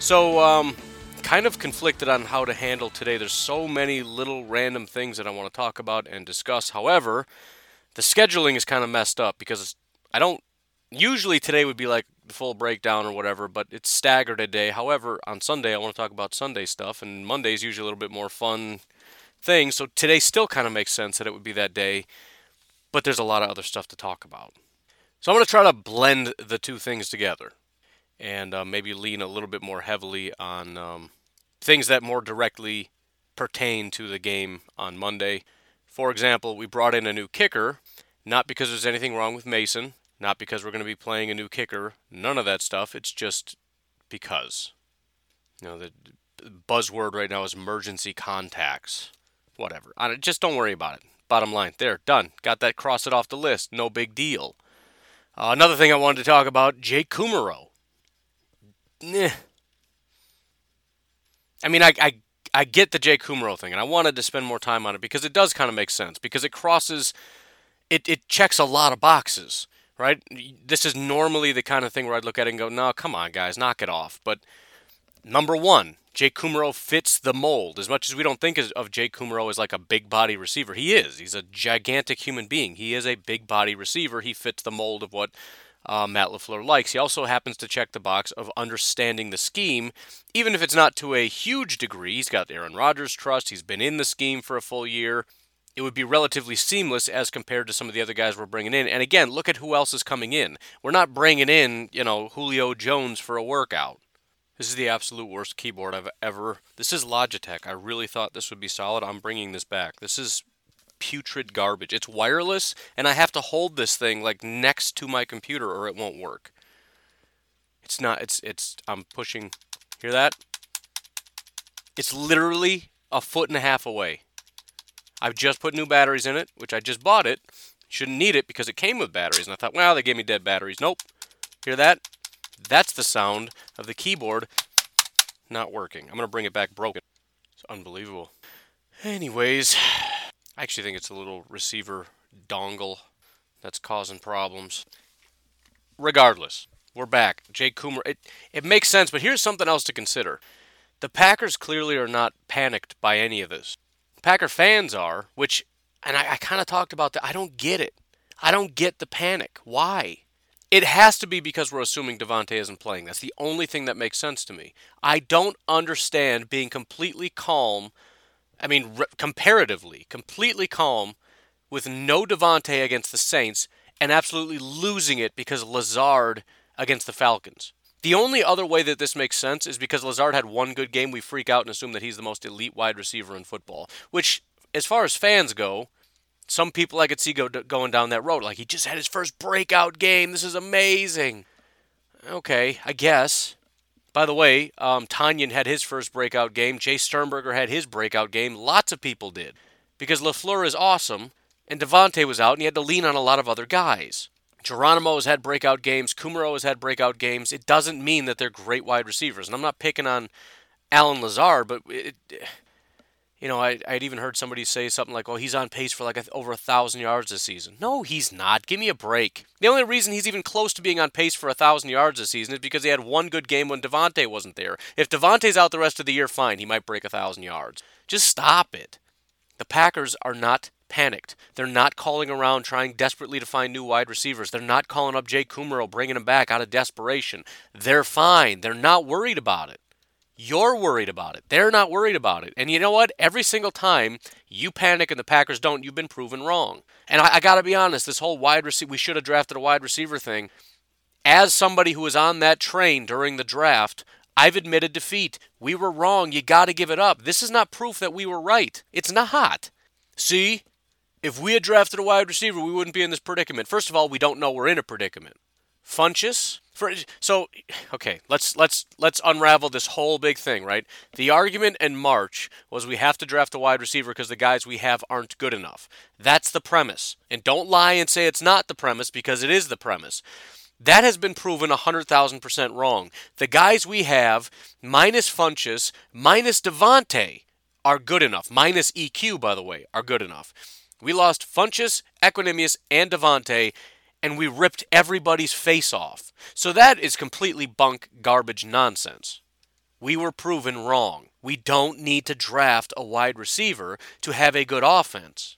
So, um, kind of conflicted on how to handle today. There's so many little random things that I want to talk about and discuss. However, the scheduling is kind of messed up because I don't. Usually today would be like the full breakdown or whatever, but it's staggered a day. However, on Sunday I want to talk about Sunday stuff, and Monday is usually a little bit more fun thing. So today still kind of makes sense that it would be that day, but there's a lot of other stuff to talk about. So I'm going to try to blend the two things together and uh, maybe lean a little bit more heavily on um, things that more directly pertain to the game on Monday. For example, we brought in a new kicker, not because there's anything wrong with Mason, not because we're going to be playing a new kicker, none of that stuff. It's just because. You know, the buzzword right now is emergency contacts. Whatever. Just don't worry about it. Bottom line, there, done. Got that, cross it off the list. No big deal. Uh, another thing I wanted to talk about Jake Kumerow. Nah. I mean, I, I, I get the Jake Kumerow thing, and I wanted to spend more time on it because it does kind of make sense, because it crosses, it, it checks a lot of boxes right? This is normally the kind of thing where I'd look at it and go, no, come on, guys, knock it off. But number one, Jake Kumerow fits the mold. As much as we don't think of Jake Kumerow as like a big body receiver, he is. He's a gigantic human being. He is a big body receiver. He fits the mold of what uh, Matt LaFleur likes. He also happens to check the box of understanding the scheme, even if it's not to a huge degree. He's got Aaron Rodgers' trust. He's been in the scheme for a full year it would be relatively seamless as compared to some of the other guys we're bringing in. And again, look at who else is coming in. We're not bringing in, you know, Julio Jones for a workout. This is the absolute worst keyboard I've ever. This is Logitech. I really thought this would be solid. I'm bringing this back. This is putrid garbage. It's wireless, and I have to hold this thing like next to my computer or it won't work. It's not. It's. It's. I'm pushing. Hear that? It's literally a foot and a half away. I've just put new batteries in it, which I just bought it. Shouldn't need it because it came with batteries. And I thought, well, they gave me dead batteries. Nope. Hear that? That's the sound of the keyboard not working. I'm to bring it back broken. It's unbelievable. Anyways, I actually think it's a little receiver dongle that's causing problems. Regardless, we're back. Jake Coomer, it, it makes sense, but here's something else to consider. The Packers clearly are not panicked by any of this. Packer fans are, which, and I, I kind of talked about that. I don't get it. I don't get the panic. Why? It has to be because we're assuming Davante isn't playing. That's the only thing that makes sense to me. I don't understand being completely calm. I mean, re- comparatively, completely calm with no Davante against the Saints and absolutely losing it because Lazard against the Falcons. The only other way that this makes sense is because Lazard had one good game, we freak out and assume that he's the most elite wide receiver in football. Which, as far as fans go, some people I could see go going down that road. Like he just had his first breakout game. This is amazing. Okay, I guess. By the way, um, Tonyan had his first breakout game. Jace Sternberger had his breakout game. Lots of people did because LaFleur is awesome, and Davante was out, and he had to lean on a lot of other guys. Geronimo has had breakout games. Kumerow has had breakout games. It doesn't mean that they're great wide receivers. And I'm not picking on Allen Lazard, but it, you know, I, I'd even heard somebody say something like, "Oh, he's on pace for like a, over a thousand yards this season." No, he's not. Give me a break. The only reason he's even close to being on pace for a thousand yards this season is because he had one good game when Davante wasn't there. If Davante's out the rest of the year, fine, he might break a thousand yards. Just stop it. The Packers are not panicked. They're not calling around trying desperately to find new wide receivers. They're not calling up Jay Kumerow, bringing him back out of desperation. They're fine. They're not worried about it. You're worried about it. They're not worried about it. And you know what? Every single time you panic and the Packers don't, you've been proven wrong. And I, I got to be honest, this whole wide receiver, we should have drafted a wide receiver thing. As somebody who was on that train during the draft, I've admitted defeat. We were wrong. You got to give it up. This is not proof that we were right. It's not. hot. See, if we had drafted a wide receiver, we wouldn't be in this predicament. First of all, we don't know we're in a predicament. Funchess. For, so okay, let's let's let's unravel this whole big thing, right? The argument in March was we have to draft a wide receiver because the guys we have aren't good enough. That's the premise. And don't lie and say it's not the premise because it is the premise. That has been proven 100,000% wrong. The guys we have, minus Funchess, minus Davante, are good enough. Minus EQ, by the way, are good enough. We lost Funchess, Equanimeous, and Davante, and we ripped everybody's face off. So that is completely bunk, garbage nonsense. We were proven wrong. We don't need to draft a wide receiver to have a good offense.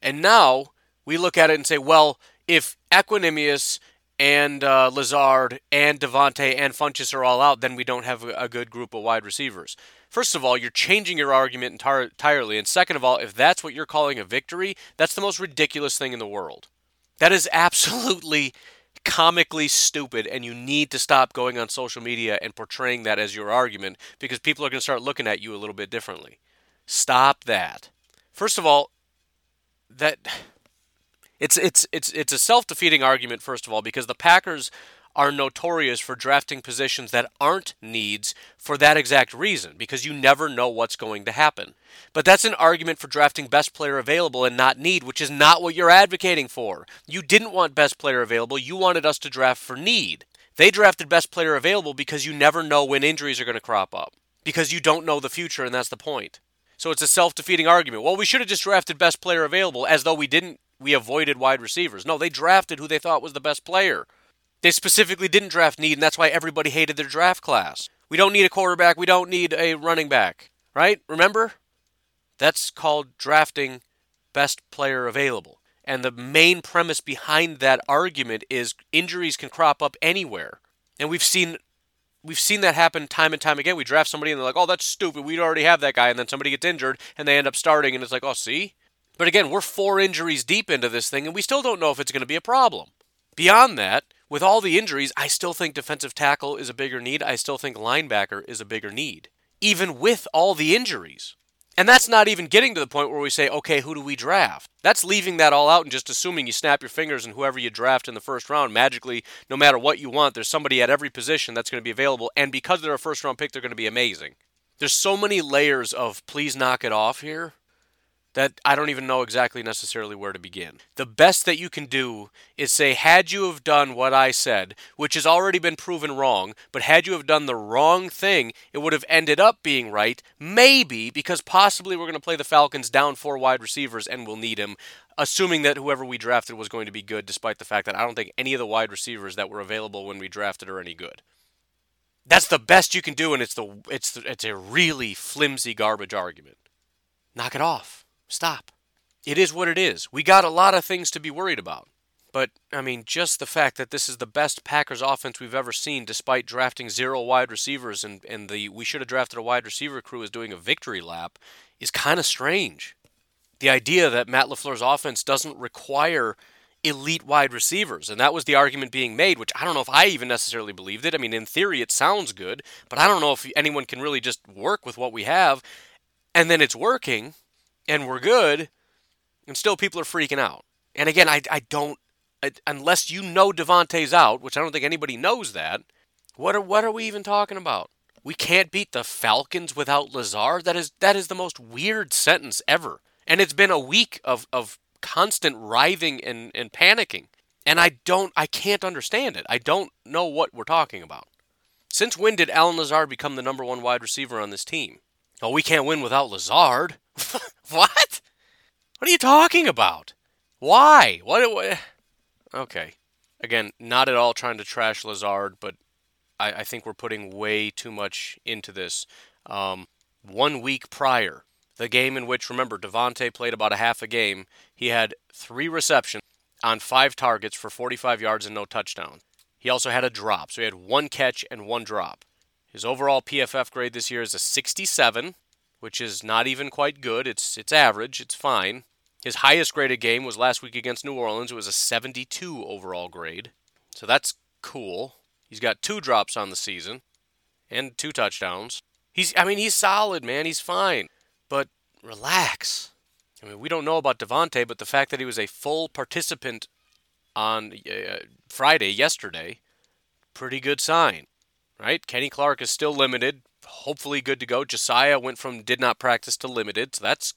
And now we look at it and say, well, if Equanimeous and uh, Lazard and Davante and Funchess are all out, then we don't have a good group of wide receivers. First of all, you're changing your argument entir- entirely. And second of all, if that's what you're calling a victory, that's the most ridiculous thing in the world. That is absolutely comically stupid, and you need to stop going on social media and portraying that as your argument because people are going to start looking at you a little bit differently. Stop that. First of all, that it's it's it's it's a self-defeating argument first of all because the Packers are notorious for drafting positions that aren't needs for that exact reason, because you never know what's going to happen. But that's an argument for drafting best player available and not need, which is not what you're advocating for. You didn't want best player available, you wanted us to draft for need. They drafted best player available because you never know when injuries are going to crop up, because you don't know the future, and that's the point. So it's a self defeating argument. Well, we should have just drafted best player available as though we didn't we avoided wide receivers. No, they drafted who they thought was the best player. They specifically didn't draft need, and that's why everybody hated their draft class. We don't need a quarterback. We don't need a running back. Right? Remember? That's called drafting best player available. And the main premise behind that argument is injuries can crop up anywhere. And we've seen we've seen that happen time and time again. We draft somebody and they're like, "Oh, that's stupid. We already have that guy." And then somebody gets injured and they end up starting and it's like, "Oh, see?" But again, we're four injuries deep into this thing and we still don't know if it's going to be a problem. Beyond that, with all the injuries, I still think defensive tackle is a bigger need. I still think linebacker is a bigger need, even with all the injuries. And that's not even getting to the point where we say, okay, who do we draft? That's leaving that all out and just assuming you snap your fingers and whoever you draft in the first round, magically, no matter what you want, there's somebody at every position that's going to be available. And because they're a first round pick, they're going to be amazing. There's so many layers of please knock it off here that I don't even know exactly necessarily where to begin. The best that you can do is say, had you have done what I said, which has already been proven wrong, but had you have done the wrong thing, it would have ended up being right, maybe because possibly we're going to play the Falcons down four wide receivers and we'll need him, assuming that whoever we drafted was going to be good, despite the fact that I don't think any of the wide receivers that were available when we drafted are any good. That's the best you can do, and it's the it's the, it's a really flimsy garbage argument. Knock it off. Stop. It is what it is. We got a lot of things to be worried about. But, I mean, just the fact that this is the best Packers offense we've ever seen, despite drafting zero wide receivers and, and the we should have drafted a wide receiver crew is doing a victory lap, is kind of strange. The idea that Matt LaFleur's offense doesn't require elite wide receivers. And that was the argument being made, which I don't know if I even necessarily believed it. I mean, in theory, it sounds good, but I don't know if anyone can really just work with what we have. And then it's working and we're good, and still people are freaking out. And again, I, I don't, I, unless you know Davante's out, which I don't think anybody knows that, what are, what are we even talking about? We can't beat the Falcons without Lazard? That is, that is the most weird sentence ever. And it's been a week of, of constant writhing and, and panicking. And I don't, I can't understand it. I don't know what we're talking about. Since when did Allen Lazard become the number one wide receiver on this team? Oh, we can't win without Lazard. what? What are you talking about? Why? What, what? Okay. Again, not at all trying to trash Lazard, but I, I think we're putting way too much into this. Um, one week prior, the game in which, remember, Davante played about a half a game, he had three receptions on five targets for 45 yards and no touchdowns. He also had a drop, so he had one catch and one drop. His overall PFF grade this year is a 67, which is not even quite good. It's it's average. It's fine. His highest graded game was last week against New Orleans. It was a 72 overall grade. So that's cool. He's got two drops on the season and two touchdowns. He's I mean, he's solid, man. He's fine. But relax. I mean, we don't know about Davante, but the fact that he was a full participant on uh, Friday, yesterday, pretty good sign, right? Kenny Clark is still limited, hopefully good to go. Josiah went from did not practice to limited, so that's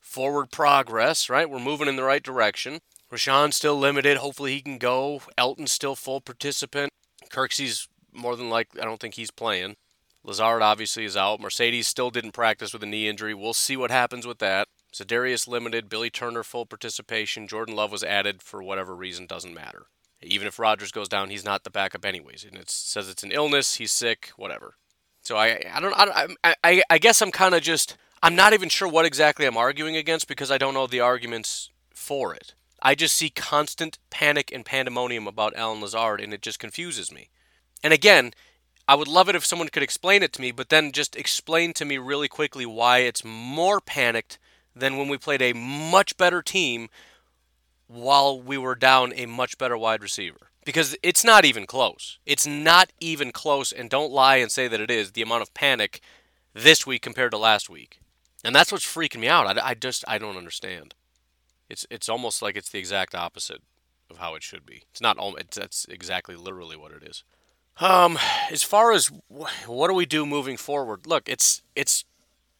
forward progress, right? We're moving in the right direction. Rashan's still limited. Hopefully he can go. Elgton's still full participant. Kirksey's more than likely, I don't think he's playing. Lazard obviously is out. Marcedes still didn't practice with a knee injury. We'll see what happens with that. Za'Darius limited. Billy Turner full participation. Jordan Love was added for whatever reason, doesn't matter. Even if Rodgers goes down, he's not the backup anyways. And it says it's an illness, he's sick, whatever. So I, I don't, I, I, I guess I'm kind of just, I'm not even sure what exactly I'm arguing against because I don't know the arguments for it. I just see constant panic and pandemonium about Allen Lazard, and it just confuses me. And again, I would love it if someone could explain it to me, but then just explain to me really quickly why it's more panicked than when we played a much better team while we were down a much better wide receiver. Because it's not even close. It's not even close, and don't lie and say that it is the amount of panic this week compared to last week. And that's what's freaking me out. I, I just, I don't understand. It's, it's almost like it's the exact opposite of how it should be. It's not, it's, that's exactly literally what it is. Um, as far as what do we do moving forward? Look, it's, it's,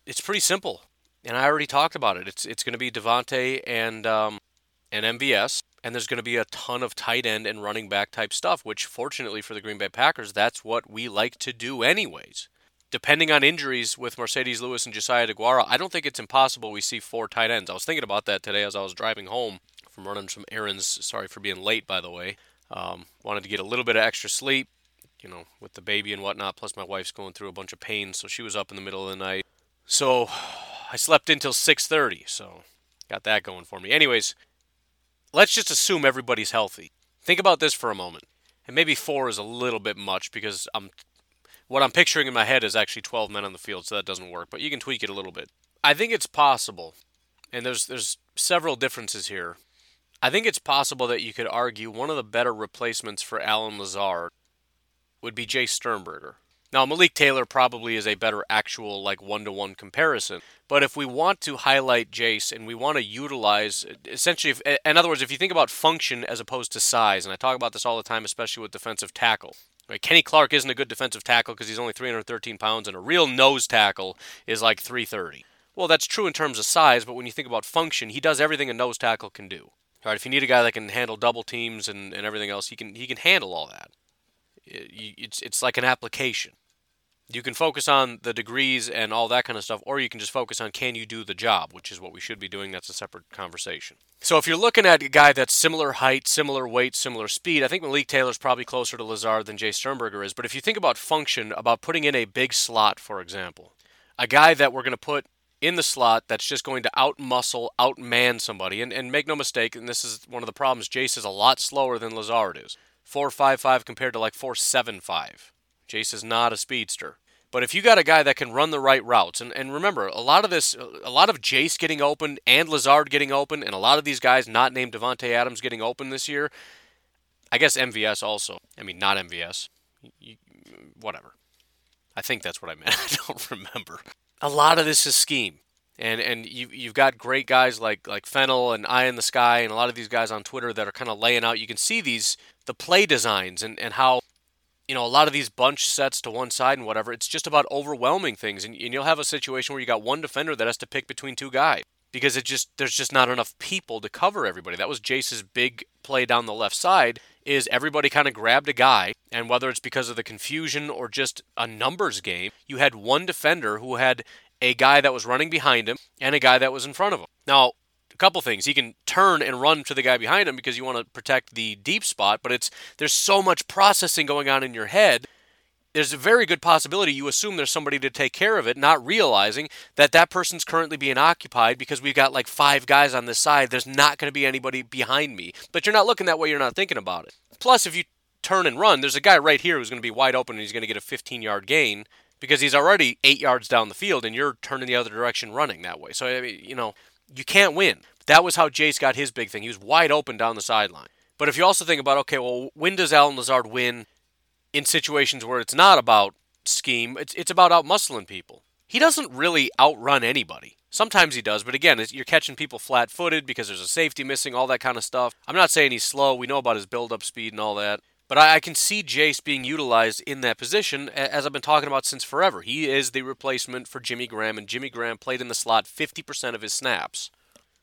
it's pretty simple and I already talked about it. It's it's going to be Davante and um, and MVS, and there's going to be a ton of tight end and running back type stuff. Which, fortunately for the Green Bay Packers, that's what we like to do, anyways. Depending on injuries with Marcedes Lewis and Josiah DeGuara, I don't think it's impossible we see four tight ends. I was thinking about that today as I was driving home from running some errands. Sorry for being late, by the way. Um, wanted to get a little bit of extra sleep, you know, with the baby and whatnot. Plus, my wife's going through a bunch of pain, so she was up in the middle of the night. So I slept until 6:30, so got that going for me. Anyways, let's just assume everybody's healthy. Think about this for a moment. And maybe 4 is a little bit much because I'm what I'm picturing in my head is actually 12 men on the field, so that doesn't work, but you can tweak it a little bit. I think it's possible. And there's there's several differences here. I think it's possible that you could argue one of the better replacements for Allen Lazard would be Jace Sternberger. Now, Malik Taylor probably is a better actual, like, one to one comparison. But if we want to highlight Jace and we want to utilize, essentially, if, in other words, if you think about function as opposed to size, and I talk about this all the time, especially with defensive tackle. Right? Kenny Clark isn't a good defensive tackle because he's only 313 pounds, and a real nose tackle is like 330. Well, that's true in terms of size, but when you think about function, he does everything a nose tackle can do. All right, if you need a guy that can handle double teams and, and everything else, he can he can handle all that. It's it's like an application. You can focus on the degrees and all that kind of stuff, or you can just focus on can you do the job, which is what we should be doing. That's a separate conversation. So if you're looking at a guy that's similar height, similar weight, similar speed, I think Malik Taylor's probably closer to Lazard than Jace Sternberger is. But if you think about function, about putting in a big slot, for example, a guy that we're going to put in the slot that's just going to out muscle, outman somebody, and, and make no mistake, and this is one of the problems, Jace is a lot slower than Lazard is. 4.55 compared to like 4.75. Jace is not a speedster. But if you got a guy that can run the right routes, and, and remember, a lot of this, a lot of Jace getting open and Lazard getting open, and a lot of these guys not named Davante Adams getting open this year, I guess MVS also. I mean, not MVS. You, whatever. I think that's what I meant. I don't remember. A lot of this is scheme. And and you you've got great guys like like Fennel and Eye in the Sky and a lot of these guys on Twitter that are kind of laying out. You can see these the play designs and, and how you know, a lot of these bunch sets to one side and whatever, it's just about overwhelming things. And, and, you'll have a situation where you got one defender that has to pick between two guys because it just there's just not enough people to cover everybody. That was Jace's big play down the left side is everybody kind of grabbed a guy and whether it's because of the confusion or just a numbers game, you had one defender who had a guy that was running behind him and a guy that was in front of him. Now, couple things. He can turn and run to the guy behind him because you want to protect the deep spot, but it's there's so much processing going on in your head. There's a very good possibility you assume there's somebody to take care of it, not realizing that that person's currently being occupied because we've got like five guys on this side. There's not going to be anybody behind me. But you're not looking that way, you're not thinking about it. Plus, if you turn and run, there's a guy right here who's going to be wide open and he's going to get a 15 yard gain because he's already eight yards down the field and you're turning the other direction running that way. So, I mean, you know, you can't win. That was how Jace got his big thing. He was wide open down the sideline. But if you also think about, okay, well, when does Allen Lazard win in situations where it's not about scheme, it's, it's about outmuscling people. He doesn't really outrun anybody. Sometimes he does, but again, you're catching people flat footed because there's a safety missing, all that kind of stuff. I'm not saying he's slow. We know about his build up speed and all that. But I, I, can see Jace being utilized in that position, as I've been talking about since forever. He is the replacement for Jimmy Graham, and Jimmy Graham played in the slot 50% of his snaps.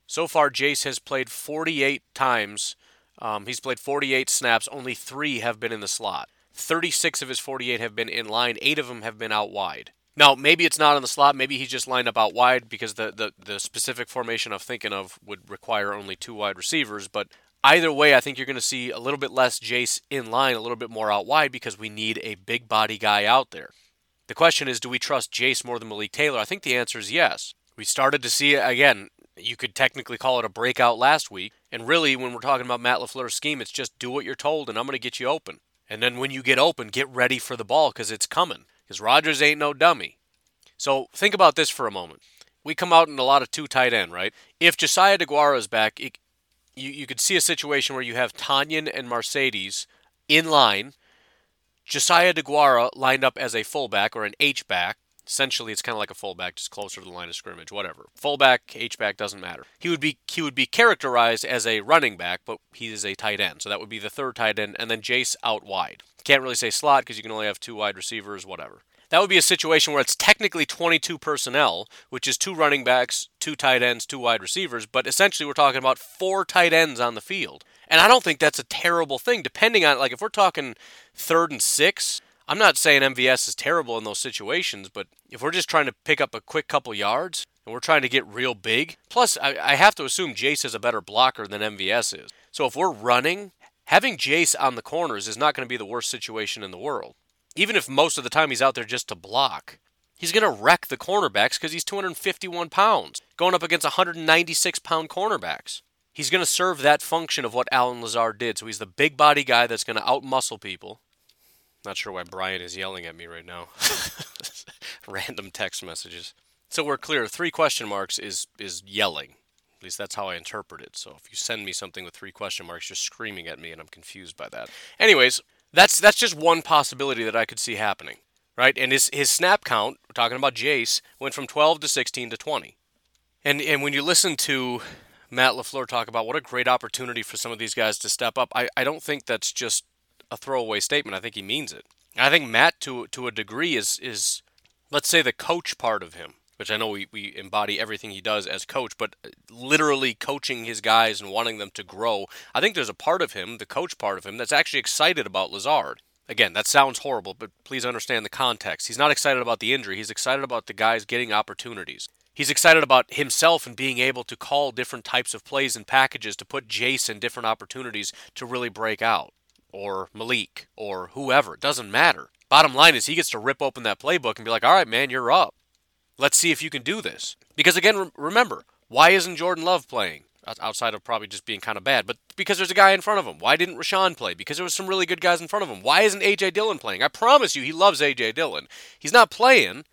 So far, Jace has played 48 times. Um, he's played 48 snaps. Only three have been in the slot. 36 of his 48 have been in line. Eight of them have been out wide. Now, maybe it's not on the slot. Maybe he's just lined up out wide because the, the, the specific formation I'm thinking of would require only two wide receivers. But either way, I think you're going to see a little bit less Jace in line, a little bit more out wide because we need a big body guy out there. The question is, do we trust Jace more than Malik Taylor? I think the answer is yes. We started to see, again, you could technically call it a breakout last week. And really, when we're talking about Matt LaFleur's scheme, it's just do what you're told, and I'm going to get you open. And then when you get open, get ready for the ball because it's coming because Rodgers ain't no dummy. So think about this for a moment. We come out in a lot of two tight end, right? If Josiah DeGuara is back, it, you, you could see a situation where you have Tonyan and Marcedes in line, Josiah DeGuara lined up as a fullback or an H back. Essentially, it's kind of like a fullback, just closer to the line of scrimmage. Whatever, fullback, H back doesn't matter. He would be he would be characterized as a running back, but he is a tight end, so that would be the third tight end, and then Jace out wide. Can't really say slot because you can only have two wide receivers, whatever. That would be a situation where it's technically 22 personnel, which is two running backs, two tight ends, two wide receivers, but essentially we're talking about four tight ends on the field. And I don't think that's a terrible thing, depending on, like, if we're talking third and six, I'm not saying MVS is terrible in those situations, but if we're just trying to pick up a quick couple yards and we're trying to get real big, plus I, I have to assume Jace is a better blocker than MVS is. So if we're running, having Jace on the corners is not going to be the worst situation in the world. Even if most of the time he's out there just to block, he's going to wreck the cornerbacks because he's 251 pounds, going up against 196 pound cornerbacks. He's going to serve that function of what Allen Lazard did. So he's the big body guy that's going to outmuscle people. Not sure why Brian is yelling at me right now. Random text messages. So we're clear. Three question marks is is yelling. At least that's how I interpret it. So if you send me something with three question marks, you're screaming at me, and I'm confused by that. Anyways, that's that's just one possibility that I could see happening, right? And his his snap count, we're talking about Jace, went from 12 to 16 to 20. And and when you listen to Matt LaFleur talk about what a great opportunity for some of these guys to step up, I, I don't think that's just a throwaway statement. I think he means it. I think Matt to to a degree is is let's say the coach part of him which I know we, we embody everything he does as coach, but uh, literally coaching his guys and wanting them to grow. I think there's a part of him, the coach part of him, that's actually excited about Lazard. Again, that sounds horrible, but please understand the context. He's not excited about the injury, he's excited about the guys getting opportunities. He's excited about himself and being able to call different types of plays and packages to put Jason different opportunities to really break out, or Malik, or whoever. It doesn't matter. Bottom line is he gets to rip open that playbook and be like, all right, man, you're up. Let's see if you can do this. Because again, remember, why isn't Jordan Love playing? Outside of probably just being kind of bad, but because there's a guy in front of him. Why didn't Rashan play? Because there was some really good guys in front of him. Why isn't AJ Dillon playing? I promise you, he loves AJ Dillon. He's not playing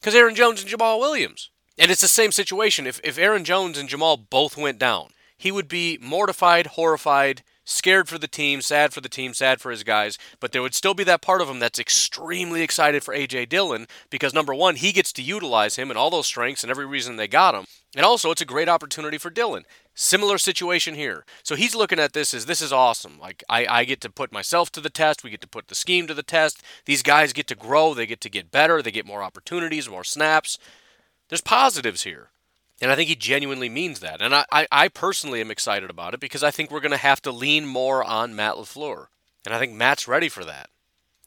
because Aaron Jones and Jamaal Williams. And it's the same situation. If, if Aaron Jones and Jamaal both went down, he would be mortified, horrified, scared for the team, sad for the team, sad for his guys, but there would still be that part of him that's extremely excited for AJ Dillon because number one, he gets to utilize him and all those strengths and every reason they got him. And also, it's a great opportunity for Dillon. Similar situation here. So he's looking at this as this is awesome. Like, I, I get to put myself to the test. We get to put the scheme to the test. These guys get to grow. They get to get better. They get more opportunities, more snaps. There's positives here. And I think he genuinely means that. And I, I, I personally am excited about it because I think we're going to have to lean more on Matt LaFleur. And I think Matt's ready for that.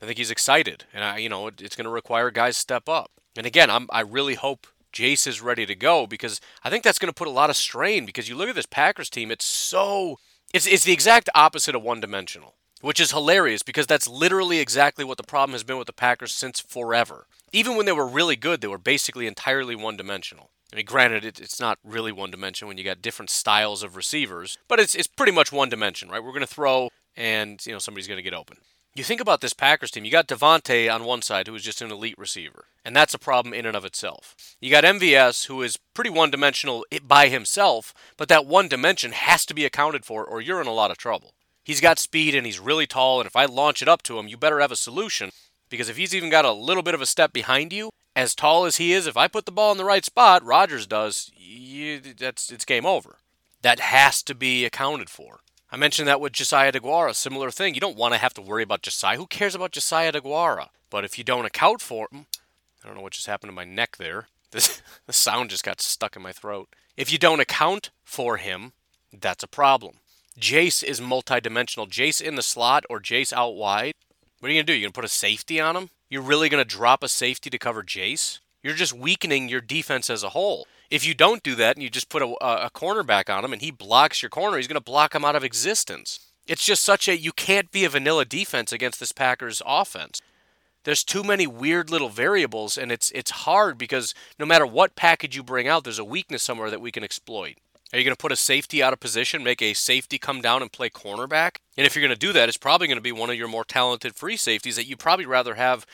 I think he's excited. And, I, you know, it, it's going to require guys step up. And again, I'm, I really hope Jace is ready to go because I think that's going to put a lot of strain because you look at this Packers team, it's so. It's, it's the exact opposite of one dimensional, which is hilarious because that's literally exactly what the problem has been with the Packers since forever. Even when they were really good, they were basically entirely one dimensional. I mean, granted, it, it's not really one dimension when you got different styles of receivers, but it's, it's pretty much one dimension, right? We're going to throw, and you know somebody's going to get open. You think about this Packers team. You got Davante on one side, who is just an elite receiver, and that's a problem in and of itself. You got MVS, who is pretty one-dimensional by himself, but that one dimension has to be accounted for, or you're in a lot of trouble. He's got speed and he's really tall, and if I launch it up to him, you better have a solution because if he's even got a little bit of a step behind you, as tall as he is, if I put the ball in the right spot, Rodgers does, you, that's it's game over. That has to be accounted for. I mentioned that with Josiah DeGuara, similar thing. You don't want to have to worry about Josiah. Who cares about Josiah DeGuara? But if you don't account for him, I don't know what just happened to my neck there. This the sound just got stuck in my throat. If you don't account for him, that's a problem. Jace is multidimensional. Jace in the slot or Jace out wide. What are you gonna do? You gonna put a safety on him? You're really gonna drop a safety to cover Jace? You're just weakening your defense as a whole. If you don't do that and you just put a, a cornerback on him and he blocks your corner, he's gonna block him out of existence. It's just such a you can't be a vanilla defense against this Packers offense there's too many weird little variables and it's it's hard because no matter what package you bring out there's a weakness somewhere that we can exploit are you going to put a safety out of position make a safety come down and play cornerback and if you're going to do that it's probably going to be one of your more talented free safeties that you probably rather have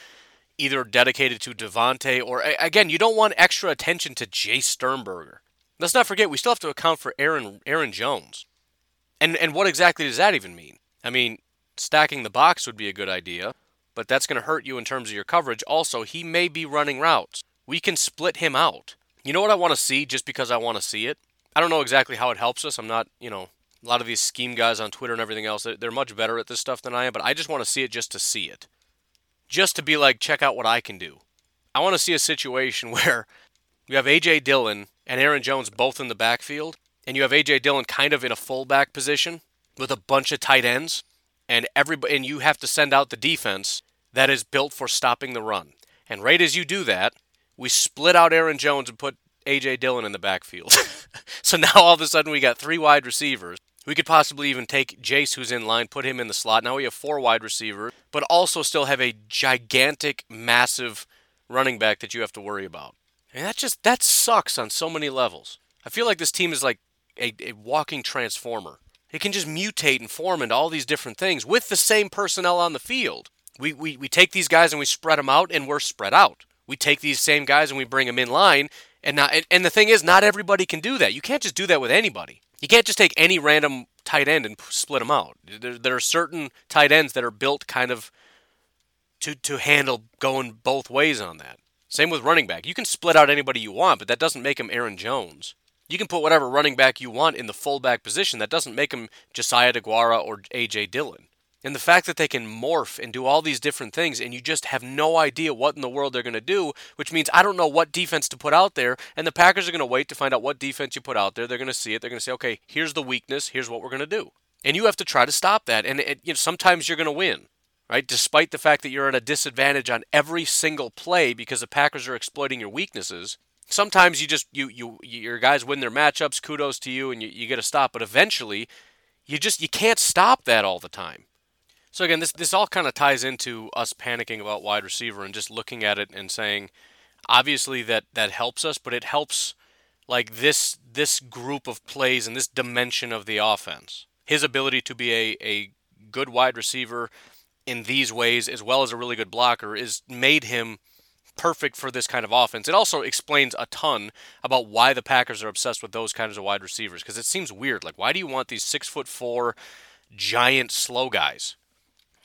either dedicated to Davante or again you don't want extra attention to Jace Sternberger let's not forget we still have to account for Aaron Aaron Jones and and what exactly does that even mean I mean stacking the box would be a good idea but that's going to hurt you in terms of your coverage. Also, he may be running routes. We can split him out. You know what I want to see just because I want to see it? I don't know exactly how it helps us. I'm not, you know, a lot of these scheme guys on Twitter and everything else, they're much better at this stuff than I am, but I just want to see it just to see it. Just to be like, check out what I can do. I want to see a situation where you have A.J. Dillon and Aaron Jones both in the backfield, and you have A.J. Dillon kind of in a fullback position with a bunch of tight ends, and everybody and you have to send out the defense that is built for stopping the run. And right as you do that, we split out Aaron Jones and put AJ Dillon in the backfield. so now all of a sudden we got three wide receivers. We could possibly even take Jace, who's in line, put him in the slot. Now we have four wide receivers, but also still have a gigantic, massive running back that you have to worry about. And that just that sucks on so many levels. I feel like this team is like a, a walking transformer. It can just mutate and form into all these different things with the same personnel on the field. We, we, we take these guys and we spread them out, and we're spread out. We take these same guys and we bring them in line, and not, and, and the thing is, not everybody can do that. You can't just do that with anybody. You can't just take any random tight end and split them out. There, there are certain tight ends that are built kind of to to handle going both ways on that. Same with running back. You can split out anybody you want, but that doesn't make him Aaron Jones. You can put whatever running back you want in the fullback position. That doesn't make him Josiah DeGuara or A.J. Dillon. And the fact that they can morph and do all these different things, and you just have no idea what in the world they're going to do, which means I don't know what defense to put out there. And the Packers are going to wait to find out what defense you put out there. They're going to see it. They're going to say, okay, here's the weakness. Here's what we're going to do. And you have to try to stop that. And it, you know, sometimes you're going to win, right? Despite the fact that you're at a disadvantage on every single play because the Packers are exploiting your weaknesses sometimes you just you you your guys win their matchups. Kudos to you, and you, you get a stop. But eventually, you just you can't stop that all the time. So again, this this all kind of ties into us panicking about wide receiver and just looking at it and saying, obviously that that helps us, but it helps like this this group of plays and this dimension of the offense. His ability to be a, a good wide receiver in these ways, as well as a really good blocker, is made him perfect for this kind of offense. It also explains a ton about why the Packers are obsessed with those kinds of wide receivers because it seems weird. Like, why do you want these six foot four giant slow guys?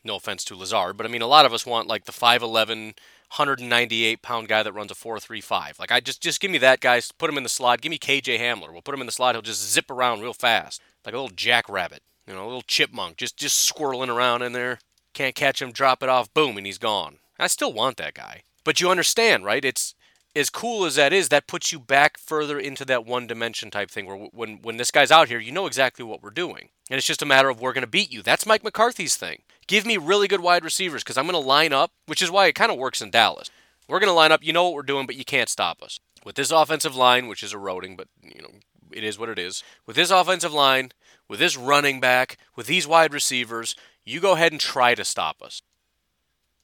No offense to Lazard, but I mean, a lot of us want like the 5'11, 198 pound guy that runs a 4.35. Like, I just just give me that guy. Put him in the slot. Give me KJ Hamler. We'll put him in the slot. He'll just zip around real fast, like a little jackrabbit. You know, a little chipmunk, just just squirreling around in there. Can't catch him. Drop it off. Boom, and he's gone. I still want that guy. But you understand, right? It's as cool as that is, that puts you back further into that one dimension type thing where when when this guy's out here, you know exactly what we're doing. And it's just a matter of we're going to beat you. That's Mike McCarthy's thing. Give me really good wide receivers because I'm going to line up, which is why it kind of works in Dallas. We're going to line up, you know what we're doing, but you can't stop us. With this offensive line, which is eroding, but you know, it is what it is. With this offensive line, with this running back, with these wide receivers, you go ahead and try to stop us.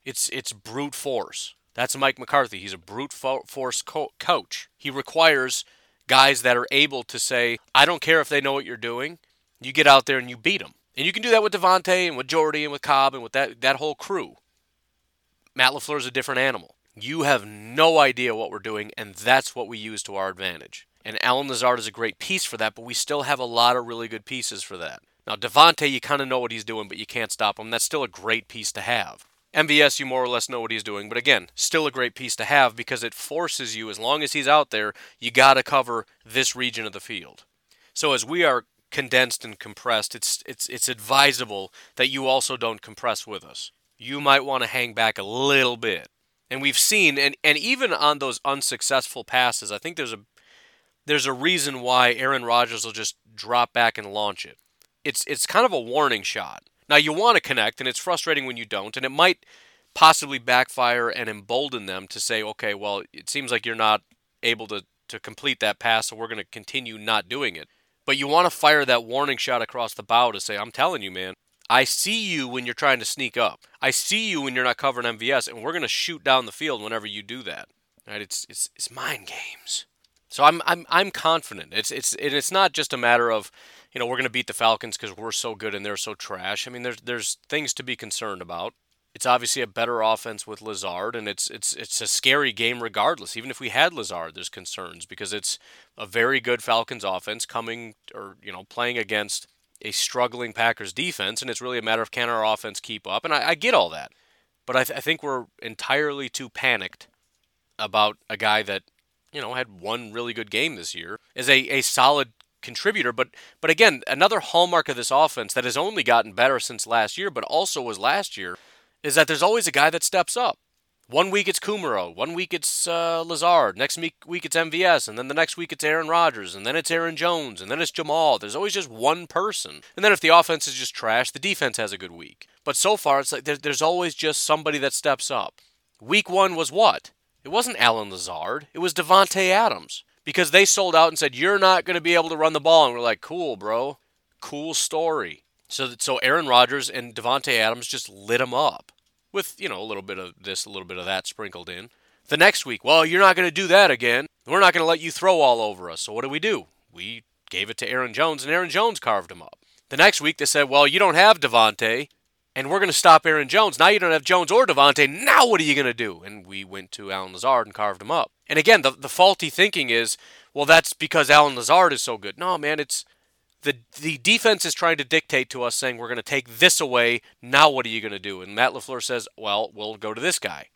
It's it's brute force. That's Mike McCarthy. He's a brute force co- coach. He requires guys that are able to say, I don't care if they know what you're doing. You get out there and you beat them. And you can do that with Davante and with Jordy and with Cobb and with that, that whole crew. Matt LaFleur is a different animal. You have no idea what we're doing, and that's what we use to our advantage. And Allen Lazard is a great piece for that, but we still have a lot of really good pieces for that. Now, Davante, you kind of know what he's doing, but you can't stop him. That's still a great piece to have. MVS, you more or less know what he's doing, but again, still a great piece to have because it forces you, as long as he's out there, you got to cover this region of the field. So as we are condensed and compressed, it's it's it's advisable that you also don't compress with us. You might want to hang back a little bit. And we've seen and, and even on those unsuccessful passes, I think there's a there's a reason why Aaron Rodgers will just drop back and launch it. It's it's kind of a warning shot. Now you want to connect and it's frustrating when you don't and it might possibly backfire and embolden them to say, "Okay, well, it seems like you're not able to to complete that pass, so we're going to continue not doing it." But you want to fire that warning shot across the bow to say, I'm telling you, man, I see you when you're trying to sneak up. I see you when you're not covering MVS, and we're going to shoot down the field whenever you do that. Right? It's it's it's mind games. So I'm I'm I'm confident. It's it's it's not just a matter of, you know, we're going to beat the Falcons because we're so good and they're so trash. I mean, there's there's things to be concerned about. It's obviously a better offense with Lazard, and it's it's it's a scary game regardless. Even if we had Lazard, there's concerns because it's a very good Falcons offense coming or you know playing against a struggling Packers defense, and it's really a matter of can our offense keep up. And I, I get all that, but I, th- I think we're entirely too panicked about a guy that you know had one really good game this year as a, a solid contributor. But but again, another hallmark of this offense that has only gotten better since last year, but also was last year is that there's always a guy that steps up. One week it's Kumerow, one week it's uh, Lazard, next week, week it's MVS, and then the next week it's Aaron Rodgers, and then it's Aaron Jones, and then it's Jamaal. There's always just one person. And then if the offense is just trash, the defense has a good week. But so far, it's like there, there's always just somebody that steps up. Week one was what? It wasn't Allen Lazard, it was Davante Adams. Because they sold out and said, You're not going to be able to run the ball. And we're like, Cool, bro. Cool story. So, so Aaron Rodgers and Davante Adams just lit him up with, you know, a little bit of this, a little bit of that sprinkled in. The next week, well, you're not going to do that again. We're not going to let you throw all over us. So what do we do? We gave it to Aaron Jones, and Aaron Jones carved him up. The next week, they said, well, you don't have Davante, and we're going to stop Aaron Jones. Now you don't have Jones or Davante. Now what are you going to do? And we went to Allen Lazard and carved him up. And again, the, the faulty thinking is, well, that's because Allen Lazard is so good. No, man, it's the the defense is trying to dictate to us, saying we're going to take this away. Now what are you going to do? And Matt LaFleur says, well, we'll go to this guy.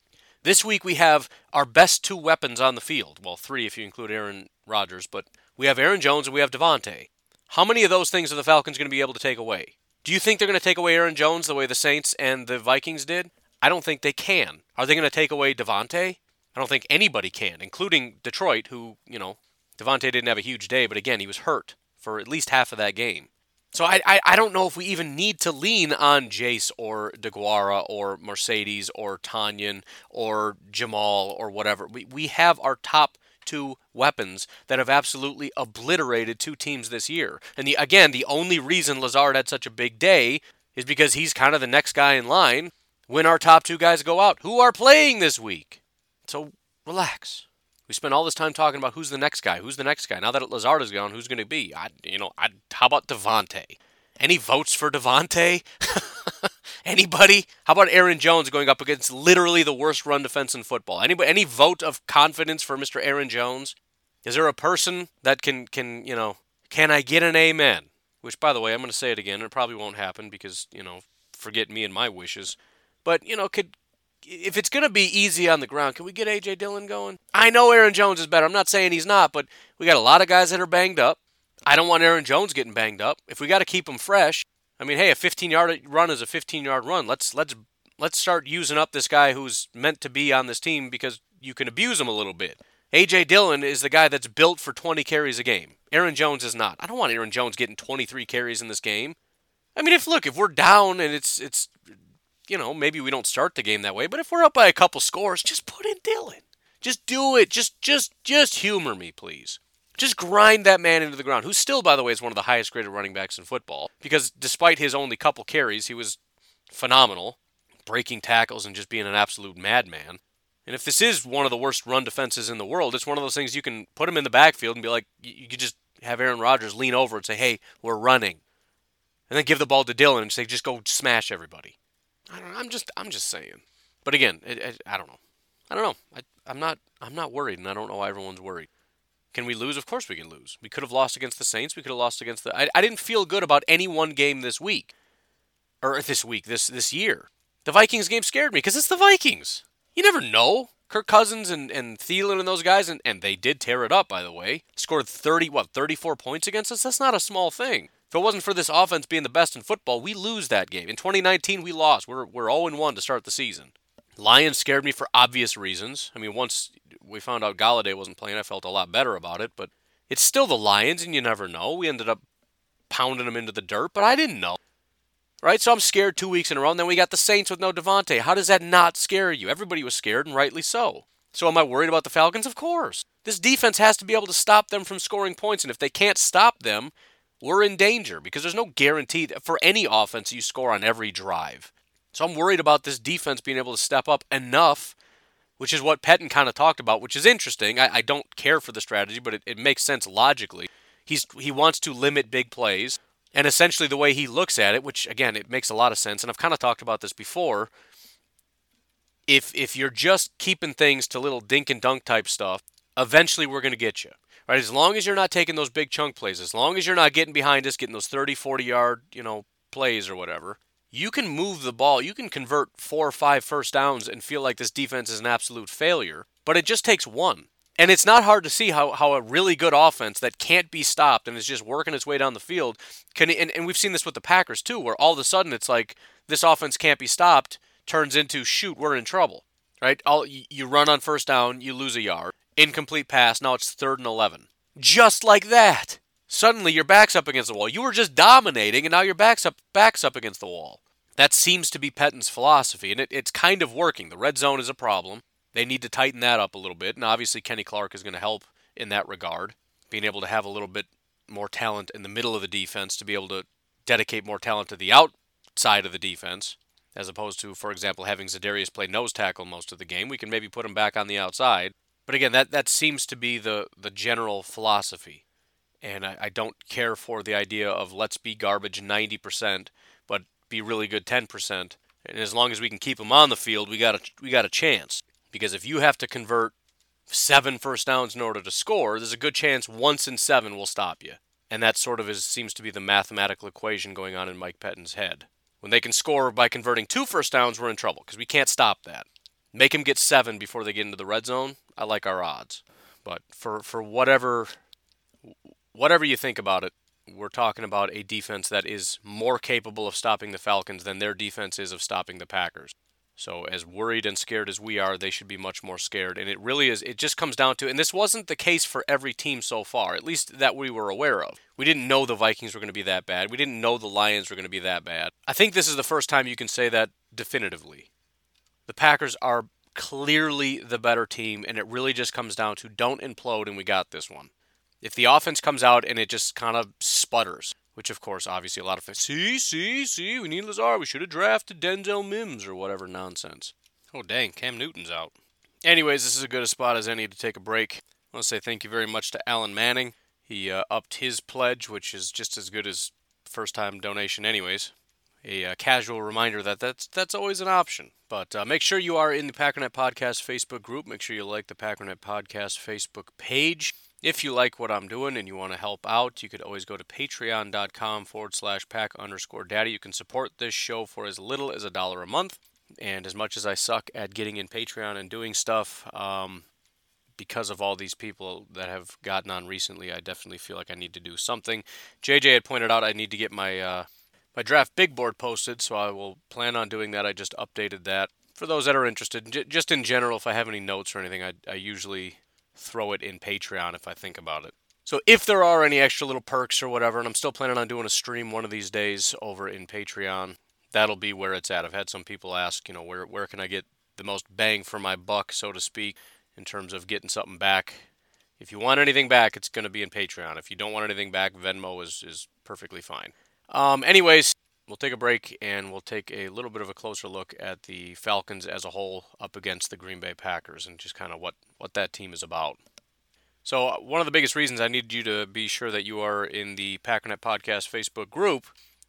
This week we have our best two weapons on the field. Well, three if you include Aaron Rodgers, but we have Aaron Jones and we have Davante. How many of those things are the Falcons going to be able to take away? Do you think they're going to take away Aaron Jones the way the Saints and the Vikings did? I don't think they can. Are they going to take away Davante? I don't think anybody can, including Detroit, who, you know, Davante didn't have a huge day, but again, he was hurt for at least half of that game. So I, I, I don't know if we even need to lean on Jace or DeGuara or Marcedes or Tonyan or Jamaal or whatever. We, we have our top two weapons that have absolutely obliterated two teams this year. And the, again, the only reason Lazard had such a big day is because he's kind of the next guy in line when our top two guys go out who are playing this week. So relax. We spent all this time talking about who's the next guy, who's the next guy. Now that Lazard is gone, who's going to be? I, you know, I, how about Davante? Any votes for Davante? Anybody? How about Aaron Jones going up against literally the worst run defense in football? Anybody? Any vote of confidence for Mr. Aaron Jones? Is there a person that can can you know? Can I get an amen? Which, by the way, I'm going to say it again. It probably won't happen because you know, forget me and my wishes. But you know, could if it's going to be easy on the ground, can we get AJ Dillon going? I know Aaron Jones is better. I'm not saying he's not, but we got a lot of guys that are banged up. I don't want Aaron Jones getting banged up. If we got to keep him fresh, I mean, hey, a 15-yard run is a 15-yard run. Let's let's let's start using up this guy who's meant to be on this team because you can abuse him a little bit. AJ Dillon is the guy that's built for 20 carries a game. Aaron Jones is not. I don't want Aaron Jones getting 23 carries in this game. I mean, if look, if we're down and it's it's you know, maybe we don't start the game that way, but if we're up by a couple scores, just put in Dillon. Just do it. Just just just humor me, please. Just grind that man into the ground, who still, by the way, is one of the highest graded running backs in football. Because despite his only couple carries, he was phenomenal, breaking tackles and just being an absolute madman. And if this is one of the worst run defenses in the world, it's one of those things you can put him in the backfield and be like, you could just have Aaron Rodgers lean over and say, hey, we're running. And then give the ball to Dillon and say, just go smash everybody. I don't know. I'm just I'm just saying. But again, it, it, I don't know. I don't know. I, I'm not I'm not worried, and I don't know why everyone's worried. Can we lose? Of course we can lose. We could have lost against the Saints. We could have lost against the. I, I didn't feel good about any one game this week, or this week, this this year. The Vikings game scared me because it's the Vikings. You never know. Kirk Cousins and, and Thielen and those guys, and, and they did tear it up, by the way. Scored 30, what, 34 points against us? That's not a small thing. If it wasn't for this offense being the best in football, we lose that game. In 2019, we lost. We're, we're 0 1 to start the season. Lions scared me for obvious reasons. I mean, once we found out Golladay wasn't playing, I felt a lot better about it, but it's still the Lions, and you never know. We ended up pounding them into the dirt, but I didn't know. Right? So I'm scared two weeks in a row, and then we got the Saints with no Davante. How does that not scare you? Everybody was scared, and rightly so. So am I worried about the Falcons? Of course. This defense has to be able to stop them from scoring points, and if they can't stop them, we're in danger because there's no guarantee for any offense you score on every drive. So I'm worried about this defense being able to step up enough, which is what Pettine kind of talked about, which is interesting. I, I don't care for the strategy, but it, it makes sense logically. He's he wants to limit big plays, and essentially the way he looks at it, which again it makes a lot of sense, and I've kind of talked about this before. If if you're just keeping things to little dink and dunk type stuff, eventually we're going to get you. Right? As long as you're not taking those big chunk plays, as long as you're not getting behind us, getting those 30, 40 yard, you know, plays or whatever, you can move the ball. You can convert four or five first downs and feel like this defense is an absolute failure. But it just takes one. And it's not hard to see how, how a really good offense that can't be stopped and is just working its way down the field can and, and we've seen this with the Packers too, where all of a sudden it's like this offense can't be stopped, turns into shoot, we're in trouble. Right? All you run on first down, you lose a yard. Incomplete pass, now it's third and eleven. Just like that. Suddenly your back's up against the wall. You were just dominating and now your back's up back's up against the wall. That seems to be Pettine's philosophy, and it, it's kind of working. The red zone is a problem. They need to tighten that up a little bit. And obviously, Kenny Clark is going to help in that regard, being able to have a little bit more talent in the middle of the defense to be able to dedicate more talent to the outside of the defense, as opposed to, for example, having Za'Darius play nose tackle most of the game. We can maybe put him back on the outside. But again, that, that seems to be the, the general philosophy. And I, I don't care for the idea of let's be garbage 90%, but be really good 10%. And as long as we can keep them on the field, we got a, we got a chance. Because if you have to convert seven first downs in order to score, there's a good chance once in seven will stop you. And that sort of is, seems to be the mathematical equation going on in Mike Pettine's head. When they can score by converting two first downs, we're in trouble because we can't stop that. Make them get seven before they get into the red zone. I like our odds. But for, for whatever whatever you think about it, we're talking about a defense that is more capable of stopping the Falcons than their defense is of stopping the Packers. So, as worried and scared as we are, they should be much more scared. And it really is, it just comes down to, and this wasn't the case for every team so far, at least that we were aware of. We didn't know the Vikings were going to be that bad. We didn't know the Lions were going to be that bad. I think this is the first time you can say that definitively. The Packers are clearly the better team, and it really just comes down to don't implode, and we got this one. If the offense comes out and it just kind of sputters, which, of course, obviously a lot of fans, see, see, see, we need Lazard. We should have drafted Denzel Mims or whatever nonsense. Oh, dang, Cam Newton's out. Anyways, this is as good a spot as any to take a break. I want to say thank you very much to Alan Manning. He uh, upped his pledge, which is just as good as first time donation, anyways. A uh, casual reminder that that's, that's always an option. But uh, make sure you are in the Packernet Podcast Facebook group. Make sure you like the Packernet Podcast Facebook page. If you like what I'm doing and you want to help out, you could always go to patreon.com forward slash pack underscore daddy. You can support this show for as little as a dollar a month. And as much as I suck at getting in Patreon and doing stuff, um, because of all these people that have gotten on recently, I definitely feel like I need to do something. JJ had pointed out I need to get my uh, my draft big board posted, so I will plan on doing that. I just updated that. For those that are interested, j- just in general, if I have any notes or anything, I, I usually throw it in Patreon if I think about it. So if there are any extra little perks or whatever, and I'm still planning on doing a stream one of these days over in Patreon, that'll be where it's at. I've had some people ask, you know, where where can I get the most bang for my buck, so to speak, in terms of getting something back. If you want anything back, it's going to be in Patreon. If you don't want anything back, Venmo is, is perfectly fine. Um, anyways, we'll take a break and we'll take a little bit of a closer look at the Falcons as a whole up against the Green Bay Packers and just kind of what, what that team is about. So, uh, one of the biggest reasons I need you to be sure that you are in the Packernet Podcast Facebook group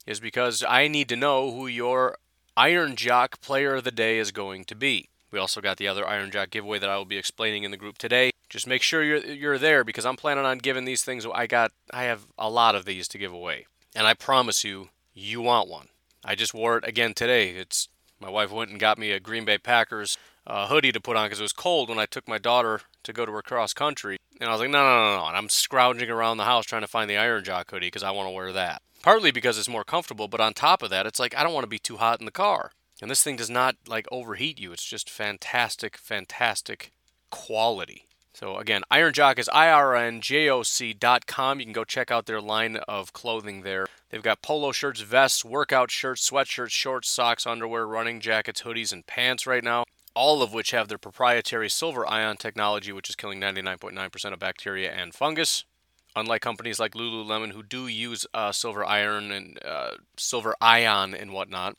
is because I need to know who your Iron Jock Player of the Day is going to be. We also got the other Iron Jock giveaway that I will be explaining in the group today. Just make sure you're you're there because I'm planning on giving these things. I got I have a lot of these to give away, and I promise you, you want one. I just wore it again today. It's My wife went and got me a Green Bay Packers uh, hoodie to put on because it was cold when I took my daughter to go to her cross country. And I was like, no, no, no, no. And I'm scrounging around the house trying to find the Iron Jock hoodie because I want to wear that. Partly because it's more comfortable, but on top of that, it's like I don't want to be too hot in the car. And this thing does not like overheat you. It's just fantastic, fantastic quality. So again, Iron Jock is irnjoc.com. You can go check out their line of clothing there. They've got polo shirts, vests, workout shirts, sweatshirts, shorts, socks, underwear, running jackets, hoodies, and pants right now. All of which have their proprietary silver ion technology, which is killing 99.9% of bacteria and fungus. Unlike companies like Lululemon, who do use uh, silver iron and uh, silver ion and whatnot,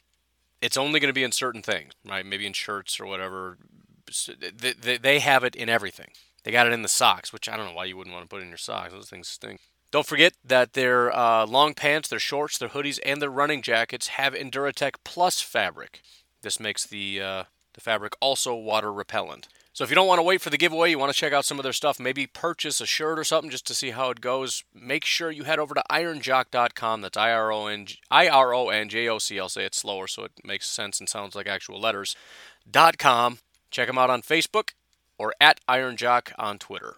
it's only going to be in certain things, right? Maybe in shirts or whatever. They have it in everything. They got it in the socks, which I don't know why you wouldn't want to put in your socks. Those things stink. Don't forget that their uh, long pants, their shorts, their hoodies, and their running jackets have Enduratech Plus fabric. This makes the uh, the fabric also water repellent. So if you don't want to wait for the giveaway, you want to check out some of their stuff, maybe purchase a shirt or something just to see how it goes. Make sure you head over to ironjock.com. That's I R O N I R O N J O C. I'll say it slower so it makes sense and sounds like actual letters. Com. Check them out on Facebook or at IronJock on Twitter.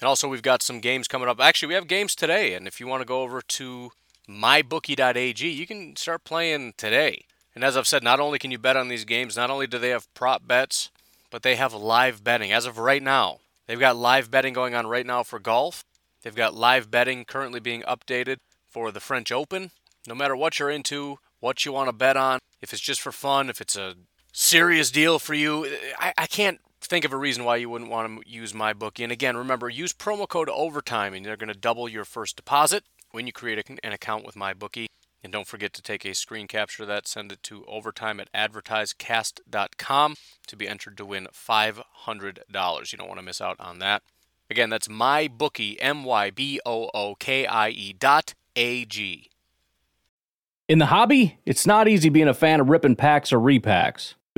And also, we've got some games coming up. Actually, we have games today, and if you want to go over to mybookie.ag, you can start playing today. And as I've said, not only can you bet on these games, not only do they have prop bets, but they have live betting. As of right now, they've got live betting going on right now for golf. They've got live betting currently being updated for the French Open. No matter what you're into, what you want to bet on, if it's just for fun, if it's a serious deal for you, I, I can't think of a reason why you wouldn't want to use MyBookie. And again, remember, use promo code OVERTIME and they're going to double your first deposit when you create an account with MyBookie. And don't forget to take a screen capture of that, send it to overtime at advertisecast.com to be entered to win $500. You don't want to miss out on that. Again, that's MyBookie, M Y B O O K I E dot A G. In the hobby, it's not easy being a fan of ripping packs or repacks.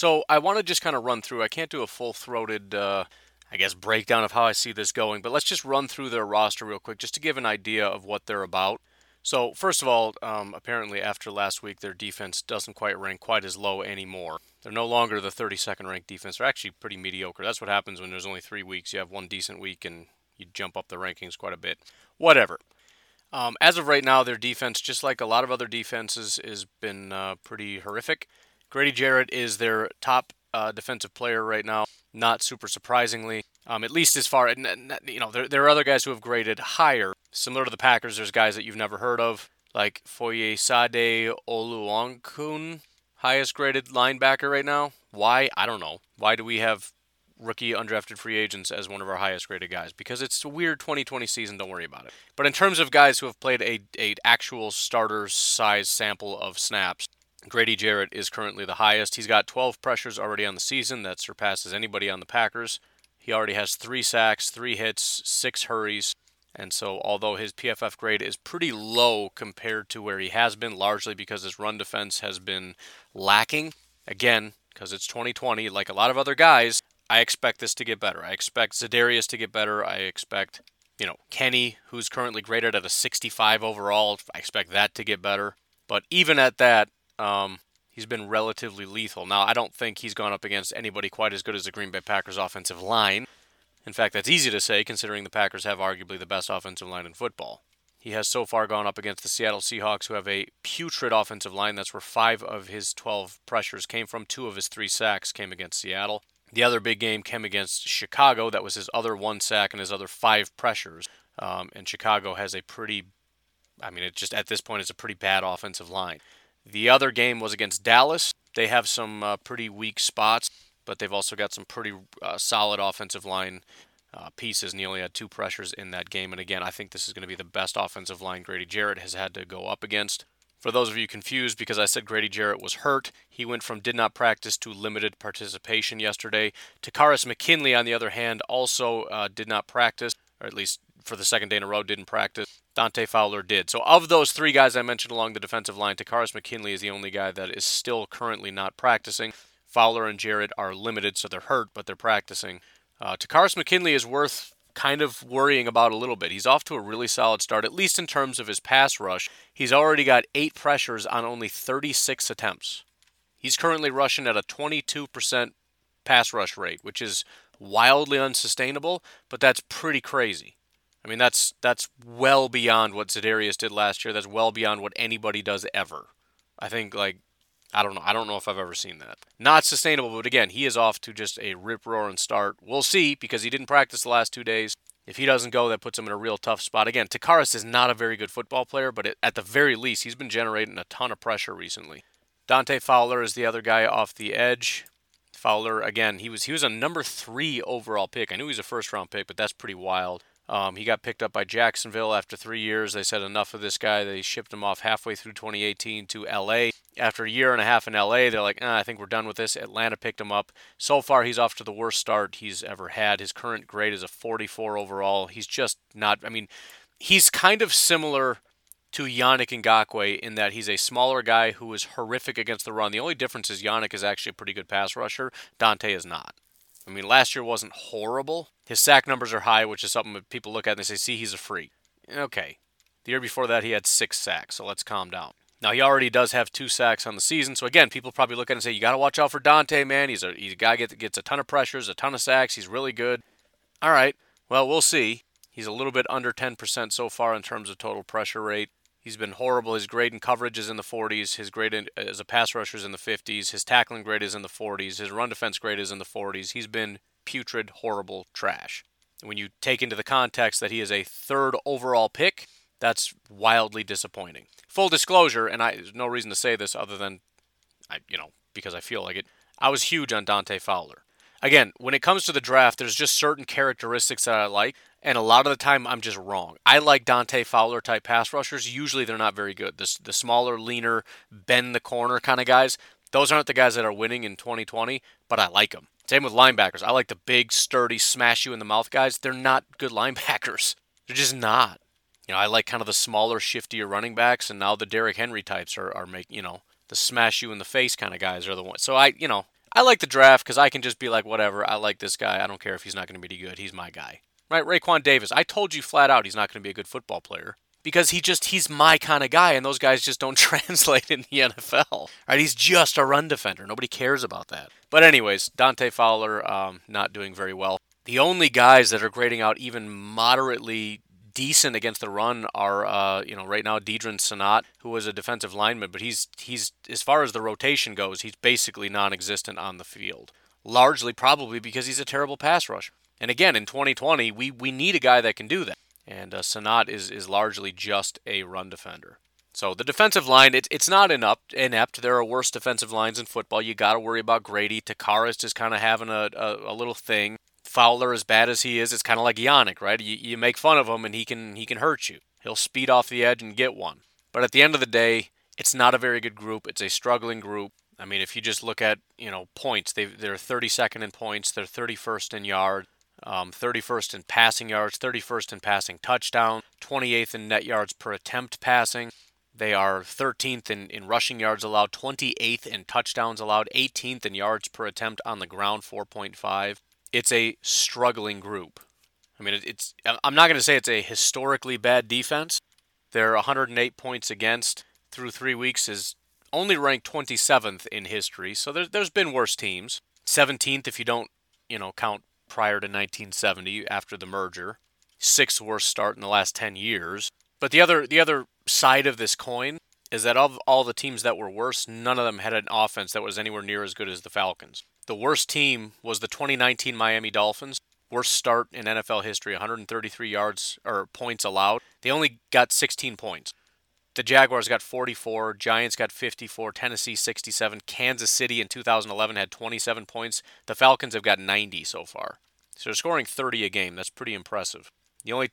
So I want to just kind of run through. I can't do a full throated, uh, I guess, breakdown of how I see this going, but let's just run through their roster real quick just to give an idea of what they're about. So, first of all, um, apparently after last week, their defense doesn't quite rank quite as low anymore. They're no longer the 32nd ranked defense. They're actually pretty mediocre. That's what happens when there's only three weeks. You have one decent week and you jump up the rankings quite a bit. Whatever. Um, as of right now, their defense, just like a lot of other defenses, has been uh, pretty horrific. Grady Jarrett is their top uh, defensive player right now. Not super surprisingly, um, at least as far you know, there, there are other guys who have graded higher. Similar to the Packers, there's guys that you've never heard of, like Foyesade Oluokun, highest graded linebacker right now. Why? I don't know. Why do we have rookie undrafted free agents as one of our highest graded guys because it's a weird 2020 season. Don't worry about it. But in terms of guys who have played a, a actual starter size sample of snaps, Grady Jarrett is currently the highest. He's got 12 pressures already on the season. That surpasses anybody on the Packers. He already has three sacks, three hits, six hurries. And so, although his PFF grade is pretty low compared to where he has been, largely because his run defense has been lacking, again, because it's 2020, like a lot of other guys, I expect this to get better. I expect Za'Darius to get better. I expect, you know, Kenny, who's currently graded at a 65 overall, I expect that to get better. But even at that, um, he's been relatively lethal. Now, I don't think he's gone up against anybody quite as good as the Green Bay Packers offensive line. In fact, that's easy to say considering the Packers have arguably the best offensive line in football. He has so far gone up against the Seattle Seahawks, who have a putrid offensive line. That's where five of his 12 pressures came from. Two of his three sacks came against Seattle. The other big game came against Chicago. That was his other one sack and his other five pressures. Um, and Chicago has a pretty, I mean, it just at this point is a pretty bad offensive line. The other game was against Dallas. They have some uh, pretty weak spots, but they've also got some pretty uh, solid offensive line uh, pieces, only had two pressures in that game. And again, I think this is going to be the best offensive line Grady Jarrett has had to go up against. For those of you confused, because I said Grady Jarrett was hurt, he went from did not practice to limited participation yesterday. Takkarist McKinley, on the other hand, also uh, did not practice, or at least for the second day in a row, didn't practice. Dante Fowler did. So, of those three guys I mentioned along the defensive line, Takkarist McKinley is the only guy that is still currently not practicing. Fowler and Jarrett are limited, so they're hurt, but they're practicing. Uh, Takkarist McKinley is worth kind of worrying about a little bit. He's off to a really solid start, at least in terms of his pass rush. He's already got eight pressures on only 36 attempts. He's currently rushing at a 22% pass rush rate, which is wildly unsustainable, but that's pretty crazy. I mean, that's that's well beyond what Za'Darius did last year. That's well beyond what anybody does ever. I think like I don't know. I don't know if I've ever seen that. Not sustainable, but again, he is off to just a rip roaring start. We'll see because he didn't practice the last two days. If he doesn't go, that puts him in a real tough spot. Again, Takkarist is not a very good football player, but at the very least, he's been generating a ton of pressure recently. Dante Fowler is the other guy off the edge. Fowler again, he was he was a number three overall pick. I knew he was a first round pick, but that's pretty wild. Um, he got picked up by Jacksonville after three years. They said enough of this guy. They shipped him off halfway through 2018 to LA. After a year and a half in LA, they're like, ah, I think we're done with this. Atlanta picked him up. So far, he's off to the worst start he's ever had. His current grade is a 44 overall. He's just not, I mean, he's kind of similar to Yannick Ngakoue in that he's a smaller guy who is horrific against the run. The only difference is Yannick is actually a pretty good pass rusher. Dante is not. I mean, last year wasn't horrible. His sack numbers are high, which is something that people look at and they say, see, he's a freak. Okay. The year before that, he had six sacks, so let's calm down. Now, he already does have two sacks on the season, so again, people probably look at it and say, you got to watch out for Dante, man. He's a, he's a guy that gets a ton of pressures, a ton of sacks. He's really good. All right. Well, we'll see. He's a little bit under 10% so far in terms of total pressure rate. He's been horrible. His grade in coverage is in the 40s. His grade in, as a pass rusher is in the 50s. His tackling grade is in the 40s. His run defense grade is in the 40s. He's been putrid, horrible trash. When you take into the context that he is a third overall pick, that's wildly disappointing. Full disclosure, and I there's no reason to say this other than I you know, because I feel like it. I was huge on Dante Fowler. Again, when it comes to the draft, there's just certain characteristics that I like, and a lot of the time I'm just wrong. I like Dante Fowler type pass rushers. Usually they're not very good. The, the smaller, leaner, bend the corner kind of guys, those aren't the guys that are winning in 2020, but I like them. Same with linebackers. I like the big, sturdy, smash you in the mouth guys. They're not good linebackers. They're just not. You know, I like kind of the smaller, shiftier running backs, and now the Derrick Henry types are, are making, you know, the smash you in the face kind of guys are the ones. So I, you know, I like the draft because I can just be like, whatever, I like this guy. I don't care if he's not going to be good. He's my guy. Right? Raekwon Davis. I told you flat out he's not going to be a good football player because he just he's my kind of guy and those guys just don't translate in the NFL. Right? He's just a run defender. Nobody cares about that. But anyways, Dante Fowler um, not doing very well. The only guys that are grading out even moderately decent against the run are uh, you know right now Deadrin Senat, who was a defensive lineman, but he's he's as far as the rotation goes, he's basically non-existent on the field. Largely probably because he's a terrible pass rusher. And again, in 2020, we we need a guy that can do that and uh, Senat is is largely just a run defender. So the defensive line, it, it's not inept, inept. There are worse defensive lines in football. You got to worry about Grady. Takara is just kind of having a, a, a, little thing. Fowler, as bad as he is, it's kind of like Yannick, right? You, you make fun of him and he can he can hurt you. He'll speed off the edge and get one. But at the end of the day, it's not a very good group. It's a struggling group. I mean, if you just look at you know points, they they're 32nd in points, they're 31st in yards, um, 31st in passing yards, 31st in passing touchdown, 28th in net yards per attempt passing. They are 13th in, in rushing yards allowed, 28th in touchdowns allowed, 18th in yards per attempt on the ground, 4.5. It's a struggling group. I mean, it's. I'm not going to say it's a historically bad defense. They're 108 points against through three weeks is only ranked 27th in history. So there's there's been worse teams. 17th if you don't you know count prior to 1970 after the merger. Sixth worst start in the last 10 years. But the other the other side of this coin is that of all the teams that were worse, none of them had an offense that was anywhere near as good as the Falcons. The worst team was the 2019 Miami Dolphins. Worst start in NFL history, 133 yards or points allowed. They only got 16 points. The Jaguars got 44, Giants got 54, Tennessee 67, Kansas City in 2011 had 27 points. The Falcons have got 90 so far. So they're scoring 30 a game. That's pretty impressive. The only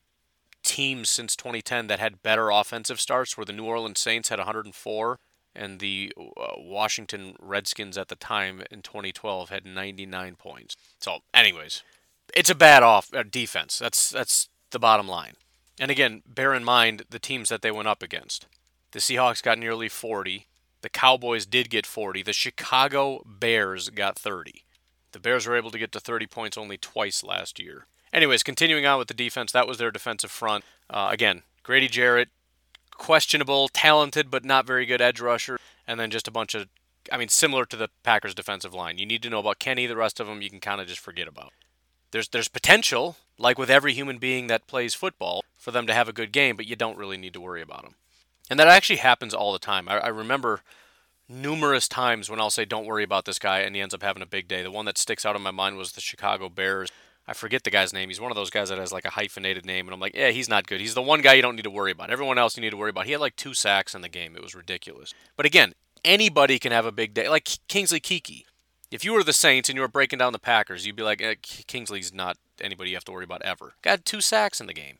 teams since 2010 that had better offensive starts were the New Orleans Saints had 104 and the uh, Washington Redskins at the time in 2012 had 99 points. So, anyways, it's a bad off uh, defense. That's that's the bottom line. And again, bear in mind the teams that they went up against. The Seahawks got nearly 40. The Cowboys did get 40. The Chicago Bears got 30. The Bears were able to get to 30 points only twice last year. Anyways, continuing on with the defense, that was their defensive front. Uh, again, Grady Jarrett, questionable, talented, but not very good edge rusher. And then just a bunch of, I mean, similar to the Packers' defensive line. You need to know about Kenny. The rest of them you can kind of just forget about. There's there's potential, like with every human being that plays football, for them to have a good game, but you don't really need to worry about them. And that actually happens all the time. I, I remember numerous times when I'll say, "Don't worry about this guy," and he ends up having a big day. The one that sticks out in my mind was the Chicago Bears. I forget the guy's name. He's one of those guys that has like a hyphenated name, and I'm like, yeah, he's not good. He's the one guy you don't need to worry about. Everyone else you need to worry about. He had like two sacks in the game. It was ridiculous. But again, anybody can have a big day. Like Kingsley Keke. If you were the Saints and you were breaking down the Packers, you'd be like, eh, Kingsley's not anybody you have to worry about ever. Got two sacks in the game.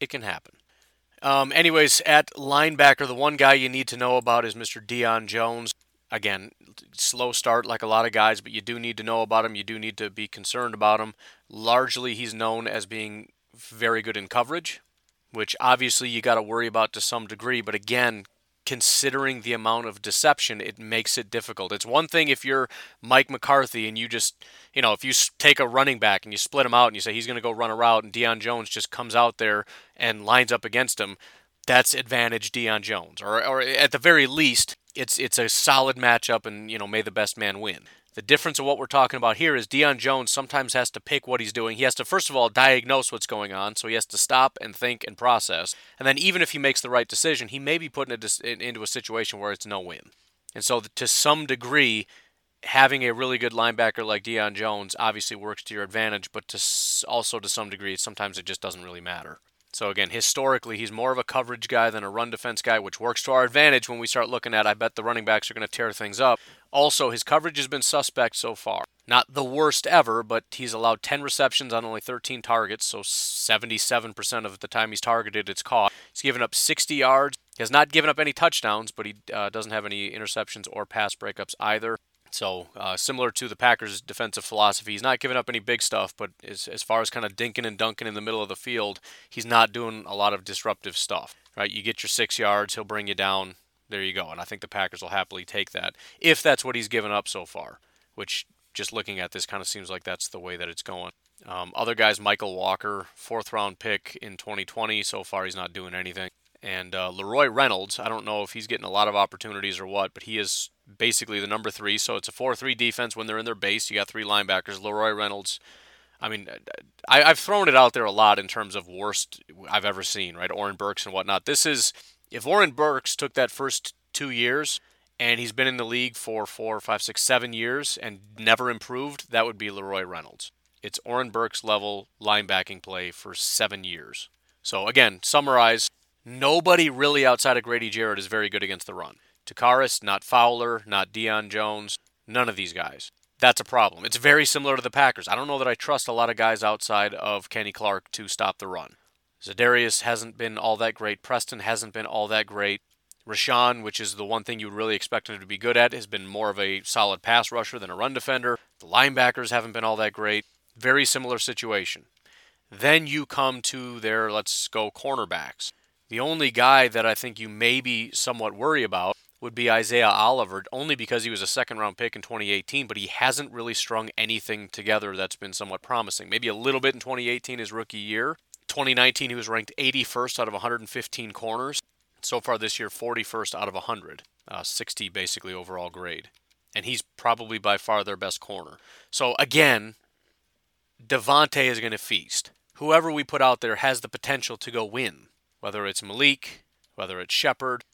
It can happen. Um, anyways, at linebacker, the one guy you need to know about is Mr. Deion Jones again, slow start like a lot of guys, but you do need to know about him. You do need to be concerned about him. Largely, he's known as being very good in coverage, which obviously you got to worry about to some degree. But again, considering the amount of deception, it makes it difficult. It's one thing if you're Mike McCarthy and you just, you know, if you take a running back and you split him out and you say he's going to go run a route and Deion Jones just comes out there and lines up against him, that's advantage Deion Jones. Or, or at the very least, it's it's a solid matchup, and you know, may the best man win. The difference of what we're talking about here is Deion Jones sometimes has to pick what he's doing. He has to first of all diagnose what's going on, so he has to stop and think and process. And then even if he makes the right decision, he may be put into a situation where it's no win. And so to some degree, having a really good linebacker like Deion Jones obviously works to your advantage, but to also to some degree, sometimes it just doesn't really matter. So again, historically, he's more of a coverage guy than a run defense guy, which works to our advantage when we start looking at. I bet the running backs are going to tear things up. Also, his coverage has been suspect so far. Not the worst ever, but he's allowed 10 receptions on only 13 targets, so 77% of the time he's targeted, it's caught. He's given up 60 yards. He has not given up any touchdowns, but he uh, doesn't have any interceptions or pass breakups either. So uh, similar to the Packers' defensive philosophy, he's not giving up any big stuff, but as, as far as kind of dinking and dunking in the middle of the field, he's not doing a lot of disruptive stuff. Right? You get your six yards, he'll bring you down. There you go. And I think the Packers will happily take that if that's what he's given up so far. Which, just looking at this, kind of seems like that's the way that it's going. Um, other guys, Michael Walker, fourth round pick in 2020. So far, he's not doing anything. And uh, LaRoy Reynolds, I don't know if he's getting a lot of opportunities or what, but he is basically the number three. So it's a 4 3 defense when they're in their base. You got three linebackers. LaRoy Reynolds, I mean, I, have thrown it out there a lot in terms of worst I've ever seen, right? Oren Burks and whatnot. This is, if Oren Burks took that first two years and he's been in the league for four, five, six, seven years and never improved, that would be LaRoy Reynolds. It's Oren Burks level linebacking play for seven years. So again, summarize Nobody really outside of Grady Jarrett is very good against the run. Takkarist, not Fowler, not Deion Jones, none of these guys. That's a problem. It's very similar to the Packers. I don't know that I trust a lot of guys outside of Kenny Clark to stop the run. Za'Darius hasn't been all that great. Preston hasn't been all that great. Rashan, which is the one thing you really expect him to be good at, has been more of a solid pass rusher than a run defender. The linebackers haven't been all that great. Very similar situation. Then you come to their, let's go, cornerbacks. The only guy that I think you maybe somewhat worry about would be Isaiah Oliver, only because he was a second round pick in 2018, but he hasn't really strung anything together that's been somewhat promising. Maybe a little bit in 2018, his rookie year. 2019, he was ranked 81st out of 115 corners. So far this year, 41st out of 100, uh, 60 basically overall grade. And he's probably by far their best corner. So again, Davante is going to feast. Whoever we put out there has the potential to go win, whether it's Malik, whether it's Shepard.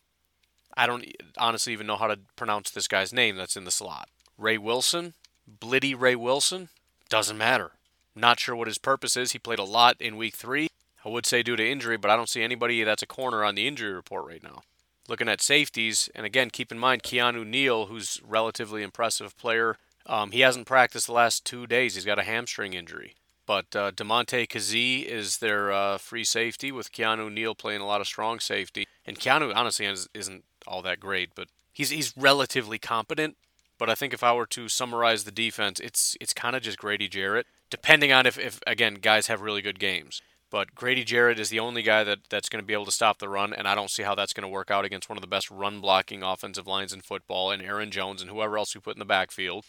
I don't honestly even know how to pronounce this guy's name that's in the slot. Wreh-Wilson, Blitty Ray Wilson, doesn't matter. Not sure what his purpose is. He played a lot in week three. I would say due to injury, but I don't see anybody that's a corner on the injury report right now. Looking at safeties, and again, keep in mind Keanu Neal, who's relatively impressive player. Um, he hasn't practiced the last two days. He's got a hamstring injury. But uh, Damontae Kazee is their uh, free safety with Keanu Neal playing a lot of strong safety. And Keanu honestly isn't all that great, but he's he's relatively competent. But I think if I were to summarize the defense, it's it's kind of just Grady Jarrett, depending on if, if again guys have really good games. But Grady Jarrett is the only guy that, that's going to be able to stop the run, and I don't see how that's going to work out against one of the best run blocking offensive lines in football, and Aaron Jones and whoever else we put in the backfield.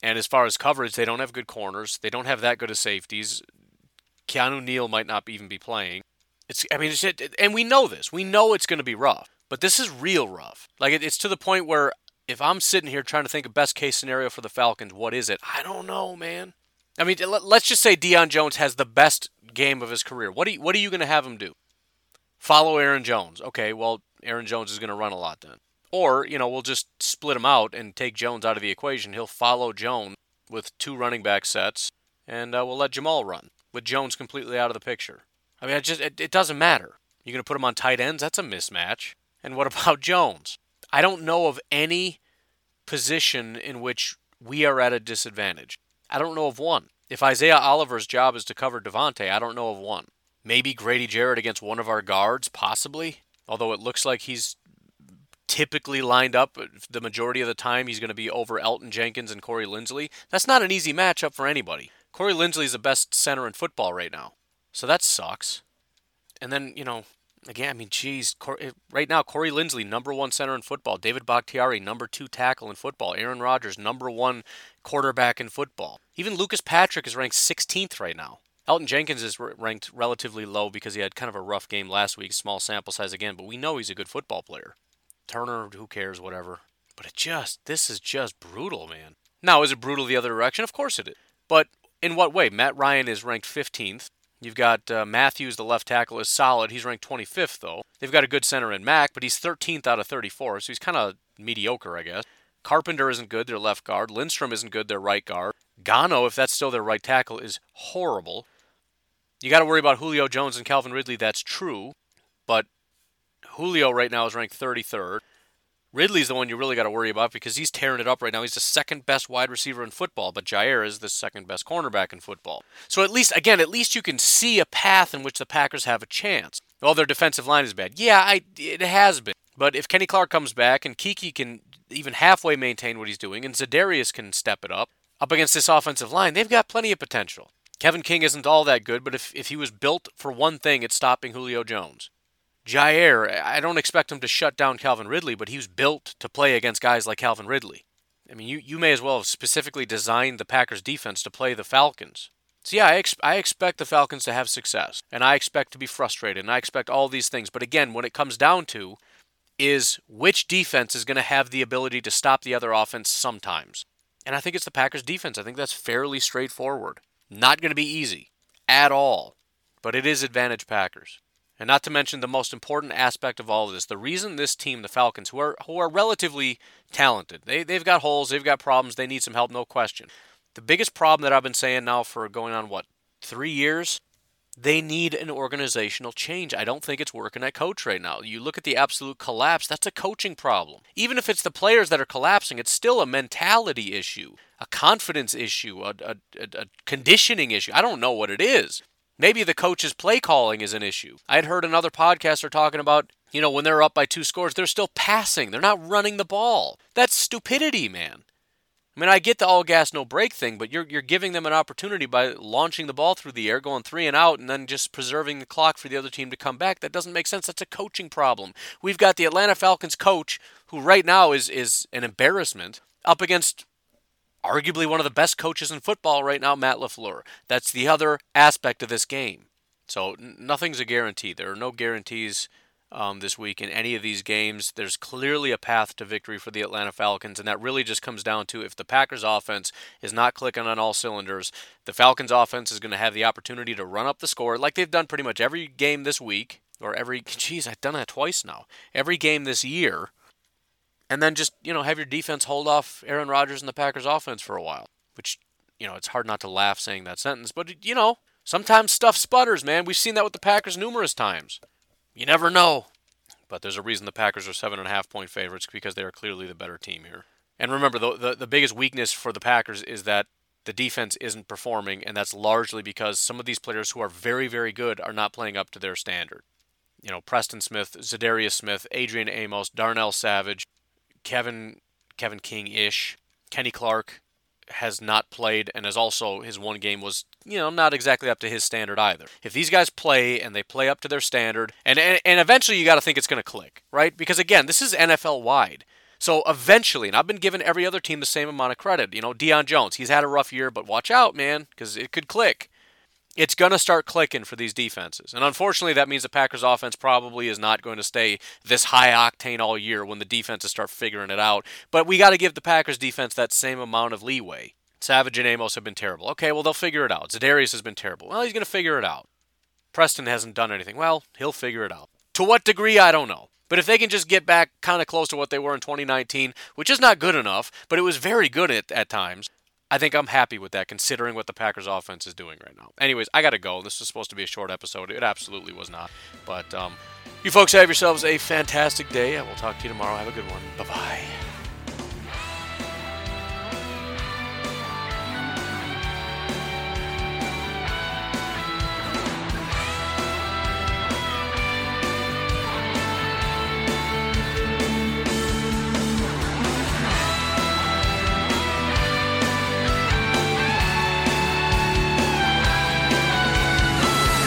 And as far as coverage, they don't have good corners. They don't have that good of safeties. Keanu Neal might not even be playing. It's I mean, it's, and we know this. We know it's going to be rough, but this is real rough. Like it, it's to the point where if I'm sitting here trying to think of best case scenario for the Falcons, what is it? I don't know, man. I mean, let's just say Deion Jones has the best game of his career. What are you, what are you going to have him do? Follow Aaron Jones. Okay, well, Aaron Jones is going to run a lot then. Or, you know, we'll just split him out and take Jones out of the equation. He'll follow Jones with two running back sets, and uh, we'll let Jamaal run with Jones completely out of the picture. I mean, it just it, it doesn't matter. You're going to put him on tight ends? That's a mismatch. And what about Jones? I don't know of any position in which we are at a disadvantage. I don't know of one. If Isaiah Oliver's job is to cover Davante, I don't know of one. Maybe Grady Jarrett against one of our guards, possibly. Although it looks like he's typically lined up the majority of the time he's going to be over Elgton Jenkins and Corey Linsley. That's not an easy matchup for anybody. Corey Linsley is the best center in football right now. So that sucks. And then, you know, again, I mean, geez, eh, right now, Corey Linsley, number one center in football. David Bakhtiari, number two tackle in football. Aaron Rodgers, number one quarterback in football. Even Lucas Patrick is ranked 16th right now. Elgton Jenkins is ranked relatively low because he had kind of a rough game last week, small sample size again, but we know he's a good football player. Turner, who cares, whatever. But it just, this is just brutal, man. Now, is it brutal the other direction? Of course it is. But in what way? Matt Ryan is ranked 15th. You've got uh, Matthews, the left tackle, is solid. He's ranked 25th, though. They've got a good center in Mack, but he's 13th out of 34, so he's kind of mediocre, I guess. Carpenter isn't good, their left guard. Lindstrom isn't good, their right guard. Gano, if that's still their right tackle, is horrible. You got to worry about Julio Jones and Calvin Ridley, that's true, but Julio right now is ranked 33rd. Ridley's the one you really got to worry about because he's tearing it up right now. He's the second best wide receiver in football, but Jaire is the second best cornerback in football. So at least, again, at least you can see a path in which the Packers have a chance. Well, their defensive line is bad. Yeah, I, it has been. But if Kenny Clark comes back and Keke can even halfway maintain what he's doing, and Za'Darius can step it up, up against this offensive line, they've got plenty of potential. Kevin King isn't all that good, but if, if he was built for one thing, it's stopping Julio Jones. Jaire, I don't expect him to shut down Calvin Ridley, but he was built to play against guys like Calvin Ridley. I mean, you, you may as well have specifically designed the Packers defense to play the Falcons. So, yeah, I, ex- I expect the Falcons to have success, and I expect to be frustrated, and I expect all these things. But again, when it comes down to is which defense is going to have the ability to stop the other offense sometimes. And I think it's the Packers defense. I think that's fairly straightforward. Not going to be easy at all, but it is advantage Packers. And not to mention the most important aspect of all of this, the reason this team, the Falcons, who are who are relatively talented, they they've got holes, they've got problems, they need some help, no question. The biggest problem that I've been saying now for going on what three years, They need an organizational change. I don't think it's working at coach right now. You look at the absolute collapse, that's a coaching problem. Even if it's the players that are collapsing, it's still a mentality issue, a confidence issue, a, a, a conditioning issue. I don't know what it is. Maybe the coach's play calling is an issue. I had heard another podcaster talking about, you know, when they're up by two scores, they're still passing. They're not running the ball. That's stupidity, man. I mean, I get the all gas, no brake thing, but you're, you're giving them an opportunity by launching the ball through the air, going three and out, and then just preserving the clock for the other team to come back. That doesn't make sense. That's a coaching problem. We've got the Atlanta Falcons coach, who right now is, is an embarrassment, up against arguably one of the best coaches in football right now, Matt LaFleur. That's the other aspect of this game. So nothing's a guarantee. There are no guarantees um, this week in any of these games. There's clearly a path to victory for the Atlanta Falcons, and that really just comes down to if the Packers offense is not clicking on all cylinders, the Falcons offense is going to have the opportunity to run up the score like they've done pretty much every game this week, or every, geez, I've done that twice now, every game this year, and then just, you know, have your defense hold off Aaron Rodgers and the Packers offense for a while, which, you know, it's hard not to laugh saying that sentence, but, you know, sometimes stuff sputters, man. We've seen that with the Packers numerous times. You never know. But there's a reason the Packers are seven and a half point favorites because they are clearly the better team here. And remember, the, the, the biggest weakness for the Packers is that the defense isn't performing, and that's largely because some of these players who are very, very good are not playing up to their standard. You know, Preston Smith, Za'Darius Smith, Adrian Amos, Darnell Savage, Kevin Kevin King ish, Kenny Clark, has not played and has also his one game was you know not exactly up to his standard either. If these guys play and they play up to their standard and and, and eventually you got to think it's going to click, right? Because again, this is NFL wide. So eventually, and I've been giving every other team the same amount of credit. You know, Deion Jones, he's had a rough year, but watch out, man, because it could click it's going to start clicking for these defenses. And unfortunately, that means the Packers offense probably is not going to stay this high octane all year when the defenses start figuring it out. But we got to give the Packers defense that same amount of leeway. Savage and Amos have been terrible. Okay, well, they'll figure it out. Za'Darius has been terrible. Well, he's going to figure it out. Preston hasn't done anything. Well, he'll figure it out. To what degree, I don't know. But if they can just get back kind of close to what they were in 2019, which is not good enough, but it was very good at, at times, I think I'm happy with that considering what the Packers offense is doing right now. Anyways, I got to go. This was supposed to be a short episode. It absolutely was not. But um, you folks have yourselves a fantastic day. I will talk to you tomorrow. Have a good one. Bye bye.